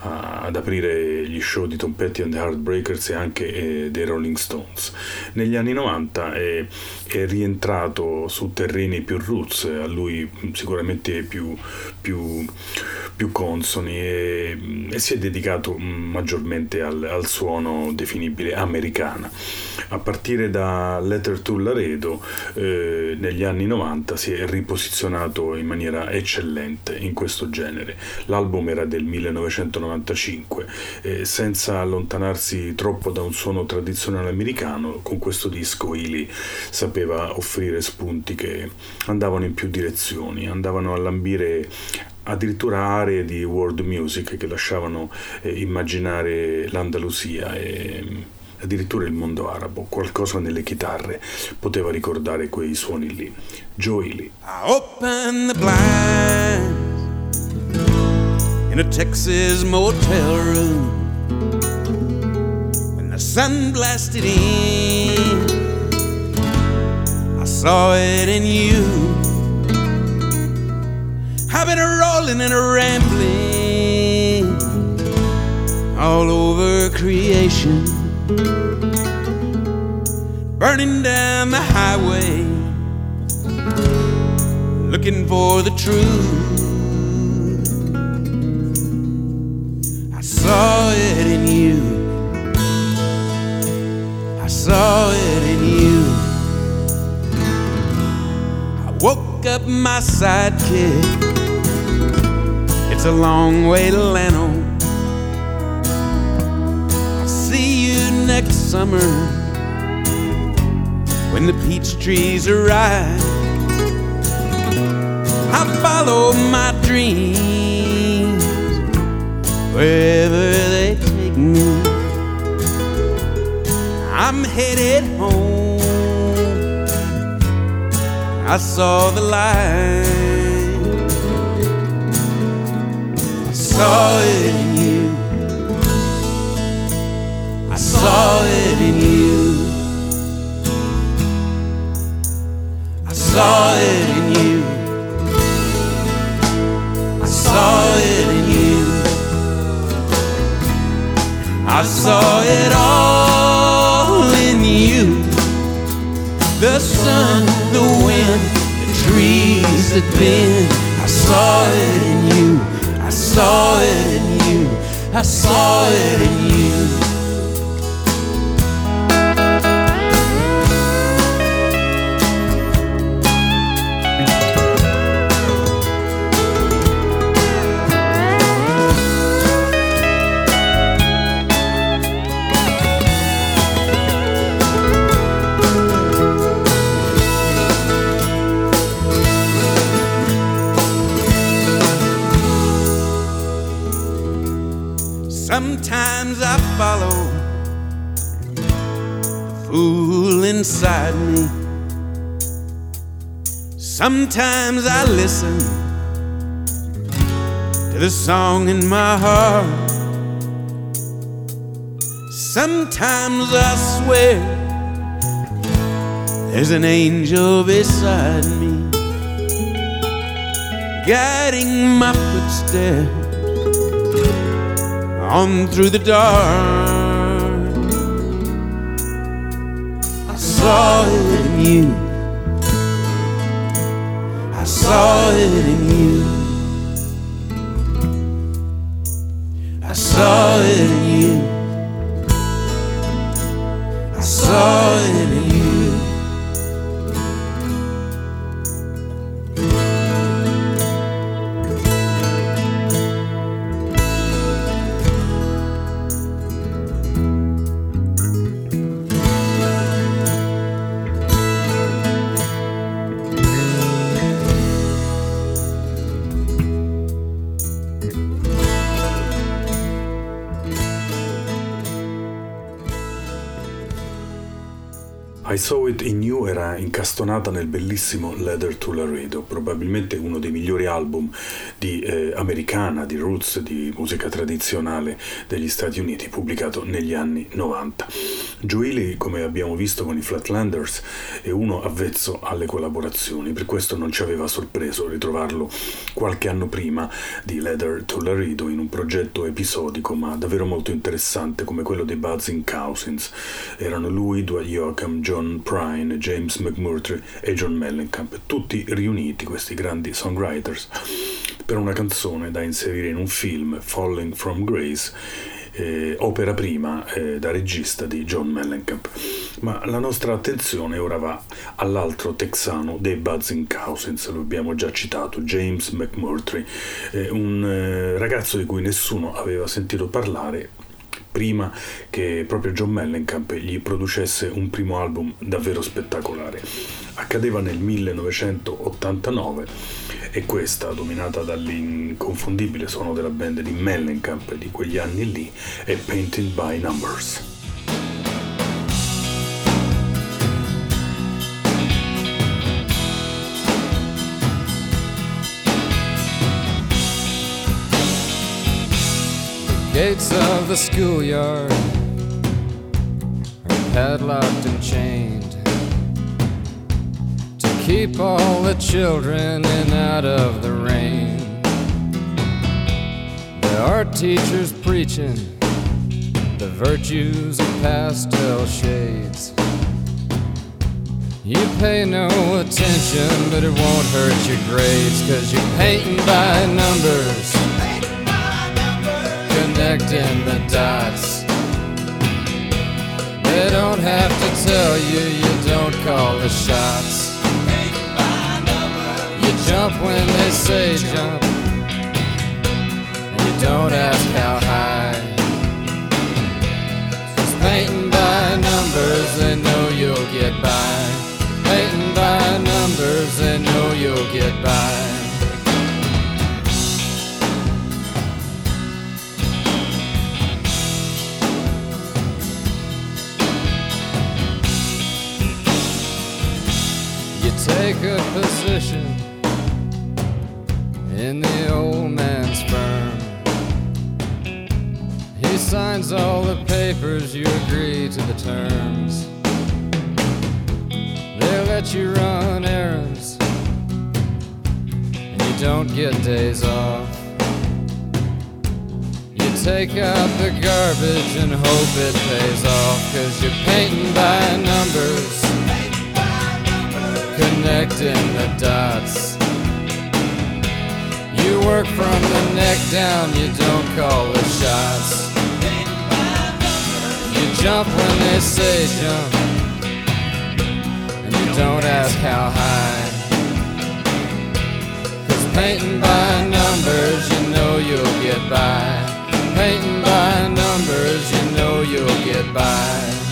a, ad aprire gli show di Tom Petty and the Heartbreakers e anche eh, dei Rolling Stones. Negli anni 90 è, è, rientrato su terreni più roots, a lui sicuramente più, più, più consoni e, e, si è dedicato maggiormente al, al suono definibile americana. A partire da Letter to Laredo eh, negli anni 90 si è riposizionato in maniera eccellente in questo genere. L'album era del 1995 e senza allontanarsi troppo da un suono tradizionale americano, con questo disco Ely sapeva offrire spunti che andavano in più direzioni, andavano a lambire addirittura aree di world music che lasciavano eh, immaginare l'Andalusia e addirittura il mondo arabo, qualcosa nelle chitarre poteva ricordare quei suoni lì. Joey Lee. In a Texas motel room when the sun blasted in. I saw it in you. I've been a rolling and a rambling all over creation burning down the highway, looking for the truth. Saw it in you. I saw it in you. I woke up my sidekick. It's a long way to Llano. I'll see you next summer when the peach trees are ripe. I follow my dreams wherever they take me. I'm headed home. I saw the light. I saw it in you. I saw it in you. I saw it in you. I saw it I saw it all in you. The sun, the wind, the trees that bend. I saw it in you. I saw it in you. I saw it in you. Sometimes I listen to the song in my heart. Sometimes I swear there's an angel beside me, guiding my footsteps on through the dark. I saw it in you. Saw it in you. I saw it in you. I saw it I Saw It in You era incastonata nel bellissimo Leather to Laredo, probabilmente uno dei migliori album di, eh, americana, di roots, di musica tradizionale degli Stati Uniti, pubblicato negli anni 90. Joey, come abbiamo visto con i Flatlanders, è uno avvezzo alle collaborazioni, per questo non ci aveva sorpreso ritrovarlo qualche anno prima di Leather to Laredo in un progetto episodico ma davvero molto interessante come quello dei Buzzing Cousins. Erano lui, Dwight Yoakam, John Prine, James McMurtry e John Mellencamp, tutti riuniti questi grandi songwriters per una canzone da inserire in un film, Falling from Grace, eh, opera prima eh, da regista di John Mellencamp. Ma la nostra attenzione ora va all'altro texano dei Buzzing Cousins, lo abbiamo già citato, James McMurtry, eh, un eh, ragazzo di cui nessuno aveva sentito parlare prima che proprio John Mellencamp gli producesse un primo album davvero spettacolare. Accadeva nel 1989 e questa, dominata dall'inconfondibile suono della band di Mellencamp di quegli anni lì, è Painted by Numbers. Gates of the schoolyard are padlocked and chained to keep all the children in out of the rain. There are teachers preaching the virtues of pastel shades. You pay no attention, but it won't hurt your grades, cause you're painting by numbers connecting the dots. They don't have to tell you, you don't call the shots. You jump when they say jump, and you don't ask how high. Cause painting by numbers, they know you'll get by. Painting by numbers, they know you'll get by. Take a position in the old man's firm. He signs all the papers, you agree to the terms. They let you run errands, and you don't get days off. You take out the garbage and hope it pays off, cause you're painting by numbers connecting the dots. You work from the neck down, you don't call the shots. You jump when they say jump, and you don't ask how high. Cause painting by numbers, you know you'll get by. Painting by numbers, you know you'll get by.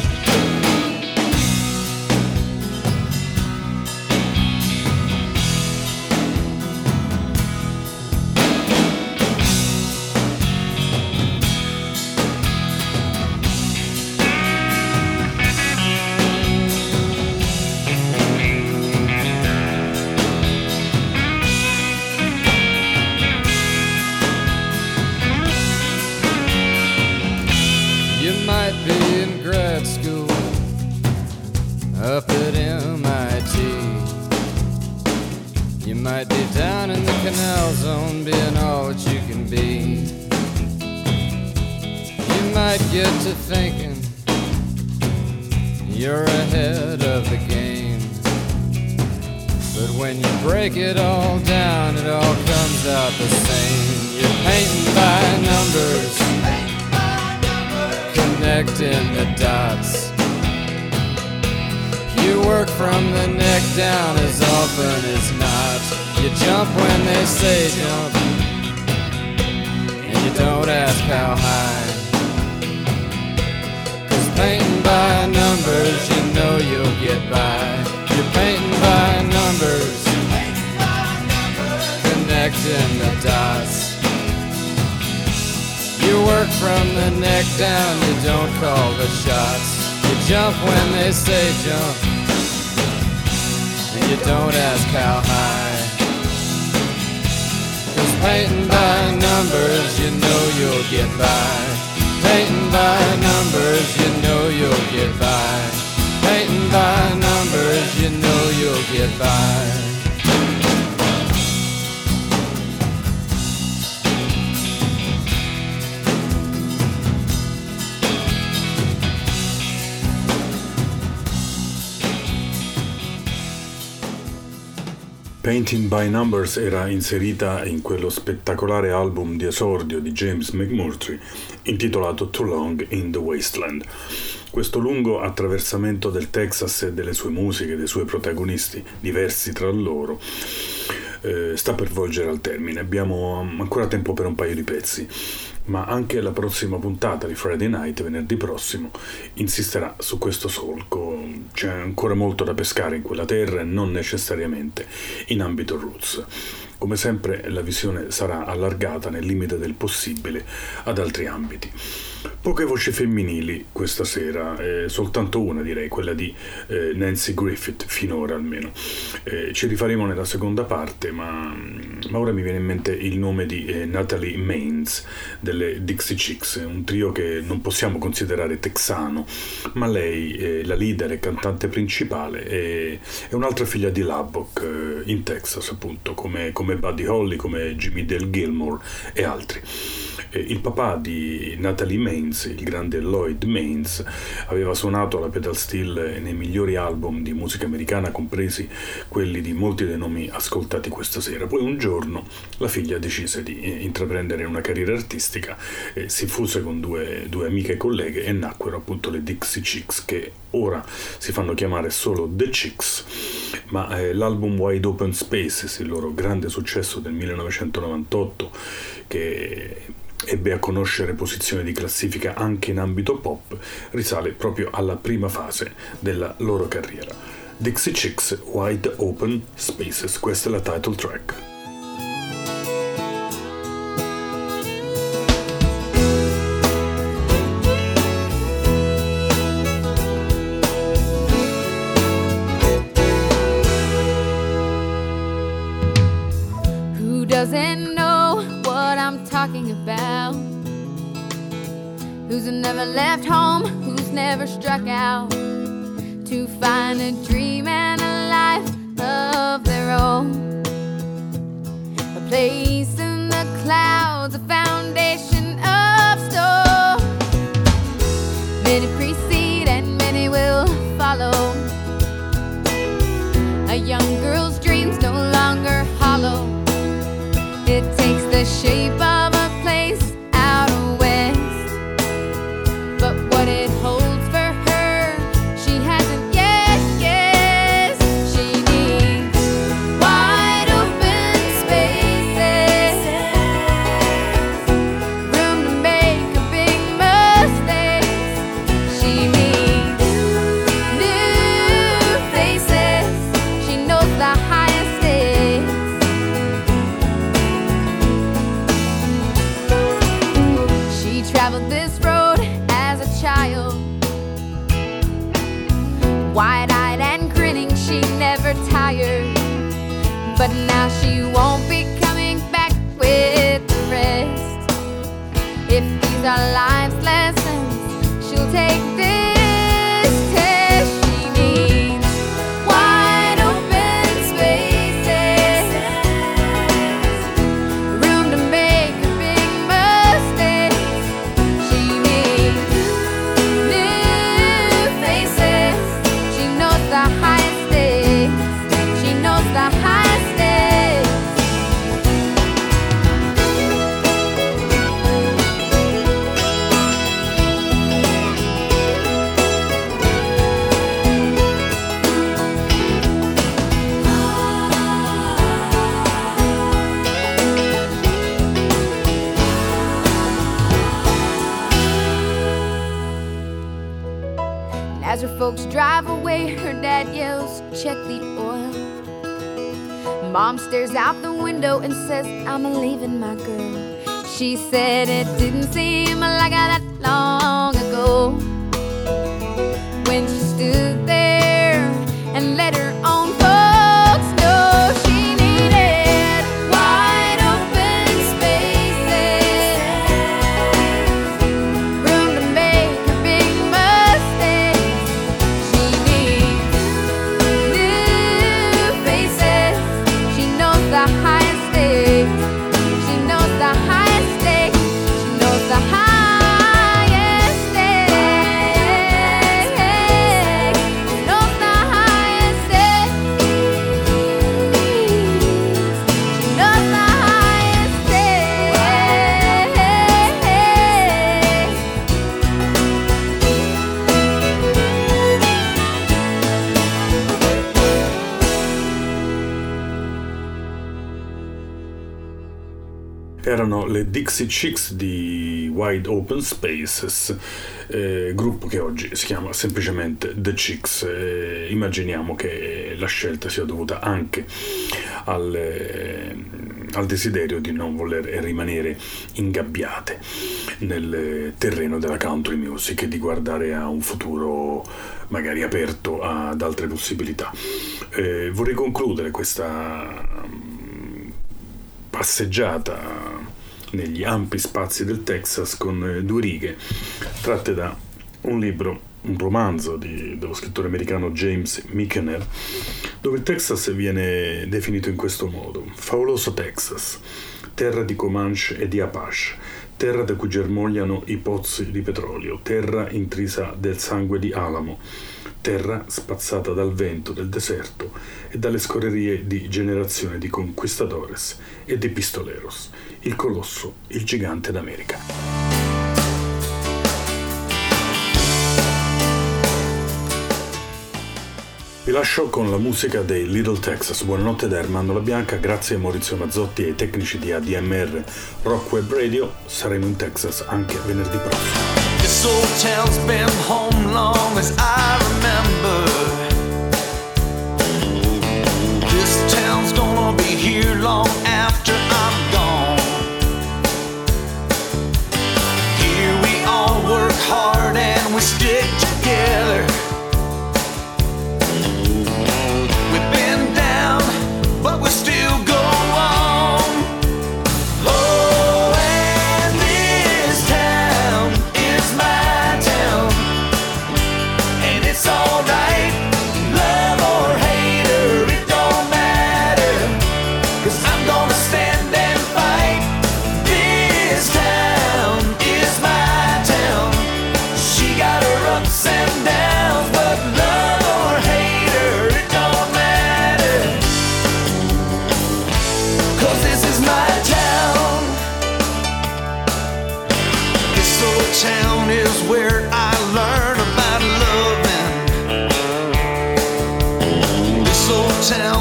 Of the game. But when you break it all down, it all comes out the same. You're painting by numbers, connecting the dots. You work from the neck down as often as not. You jump when they say jump, and you don't ask how high. Cause painting by numbers, you know you'll get by. You're painting by numbers, connecting the dots. You work from the neck down, you don't call the shots. You jump when they say jump, and you don't ask how high. Cause painting by numbers, you know you'll get by. Painting by numbers, you know you'll get by. Painting by numbers, you know you'll get by. Painting by Numbers era inserita in quello spettacolare album di esordio di James McMurtry intitolato Too Long in the Wasteland. Questo lungo attraversamento del Texas e delle sue musiche, dei suoi protagonisti, diversi tra loro, eh, sta per volgere al termine. Abbiamo ancora tempo per un paio di pezzi ma anche la prossima puntata di Friday Night, venerdì prossimo, insisterà su questo solco. C'è ancora molto da pescare in quella terra e non necessariamente in ambito roots. Come sempre la visione sarà allargata nel limite del possibile ad altri ambiti. Poche voci femminili questa sera, eh, soltanto una direi, quella di eh, Nancy Griffith, finora almeno. Eh, ci rifaremo nella seconda parte, ma, ma, ora mi viene in mente il nome di eh, Natalie Maines delle Dixie Chicks, un trio che non possiamo considerare texano, ma lei, è la leader e cantante principale, è, è un'altra figlia di Lubbock eh, in Texas, appunto, come, come Buddy Holly, come Jimmy Dale Gilmore e altri. Il papà di Natalie Maines, il grande Lloyd Maines, aveva suonato la pedal steel nei migliori album di musica americana, compresi quelli di molti dei nomi ascoltati questa sera. Poi un giorno la figlia decise di eh, intraprendere una carriera artistica, si fuse con due, due amiche e colleghe e nacquero appunto le Dixie Chicks che ora si fanno chiamare solo The Chicks, ma eh, l'album Wide Open Spaces, il loro grande successo del 1998, che ebbe a conoscere posizioni di classifica anche in ambito pop, risale proprio alla prima fase della loro carriera. Dixie Chicks Wide Open Spaces, questa è la title track. Erano le Dixie Chicks di Wide Open Spaces, eh, gruppo che oggi si chiama semplicemente The Chicks. Eh, immaginiamo che la scelta sia dovuta anche al, eh, al desiderio di non voler rimanere ingabbiate nel terreno della country music e di guardare a un futuro magari aperto ad altre possibilità. Eh, vorrei concludere questa mm, passeggiata negli ampi spazi del Texas con eh, due righe tratte da un libro, un romanzo di, dello scrittore americano James Michener, dove il Texas viene definito in questo modo: favoloso Texas, terra di Comanche e di Apache, terra da cui germogliano i pozzi di petrolio, terra intrisa del sangue di Alamo, terra spazzata dal vento del deserto e dalle scorrerie di generazioni di conquistadores e di pistoleros, il colosso, il gigante d'America. Vi lascio con la musica dei Little Texas. Buonanotte da Ermando La Bianca, grazie a Maurizio Mazzotti e ai tecnici di ADMR Rock Web Radio. Saremo in Texas anche venerdì prossimo. Work hard and we stick together. Share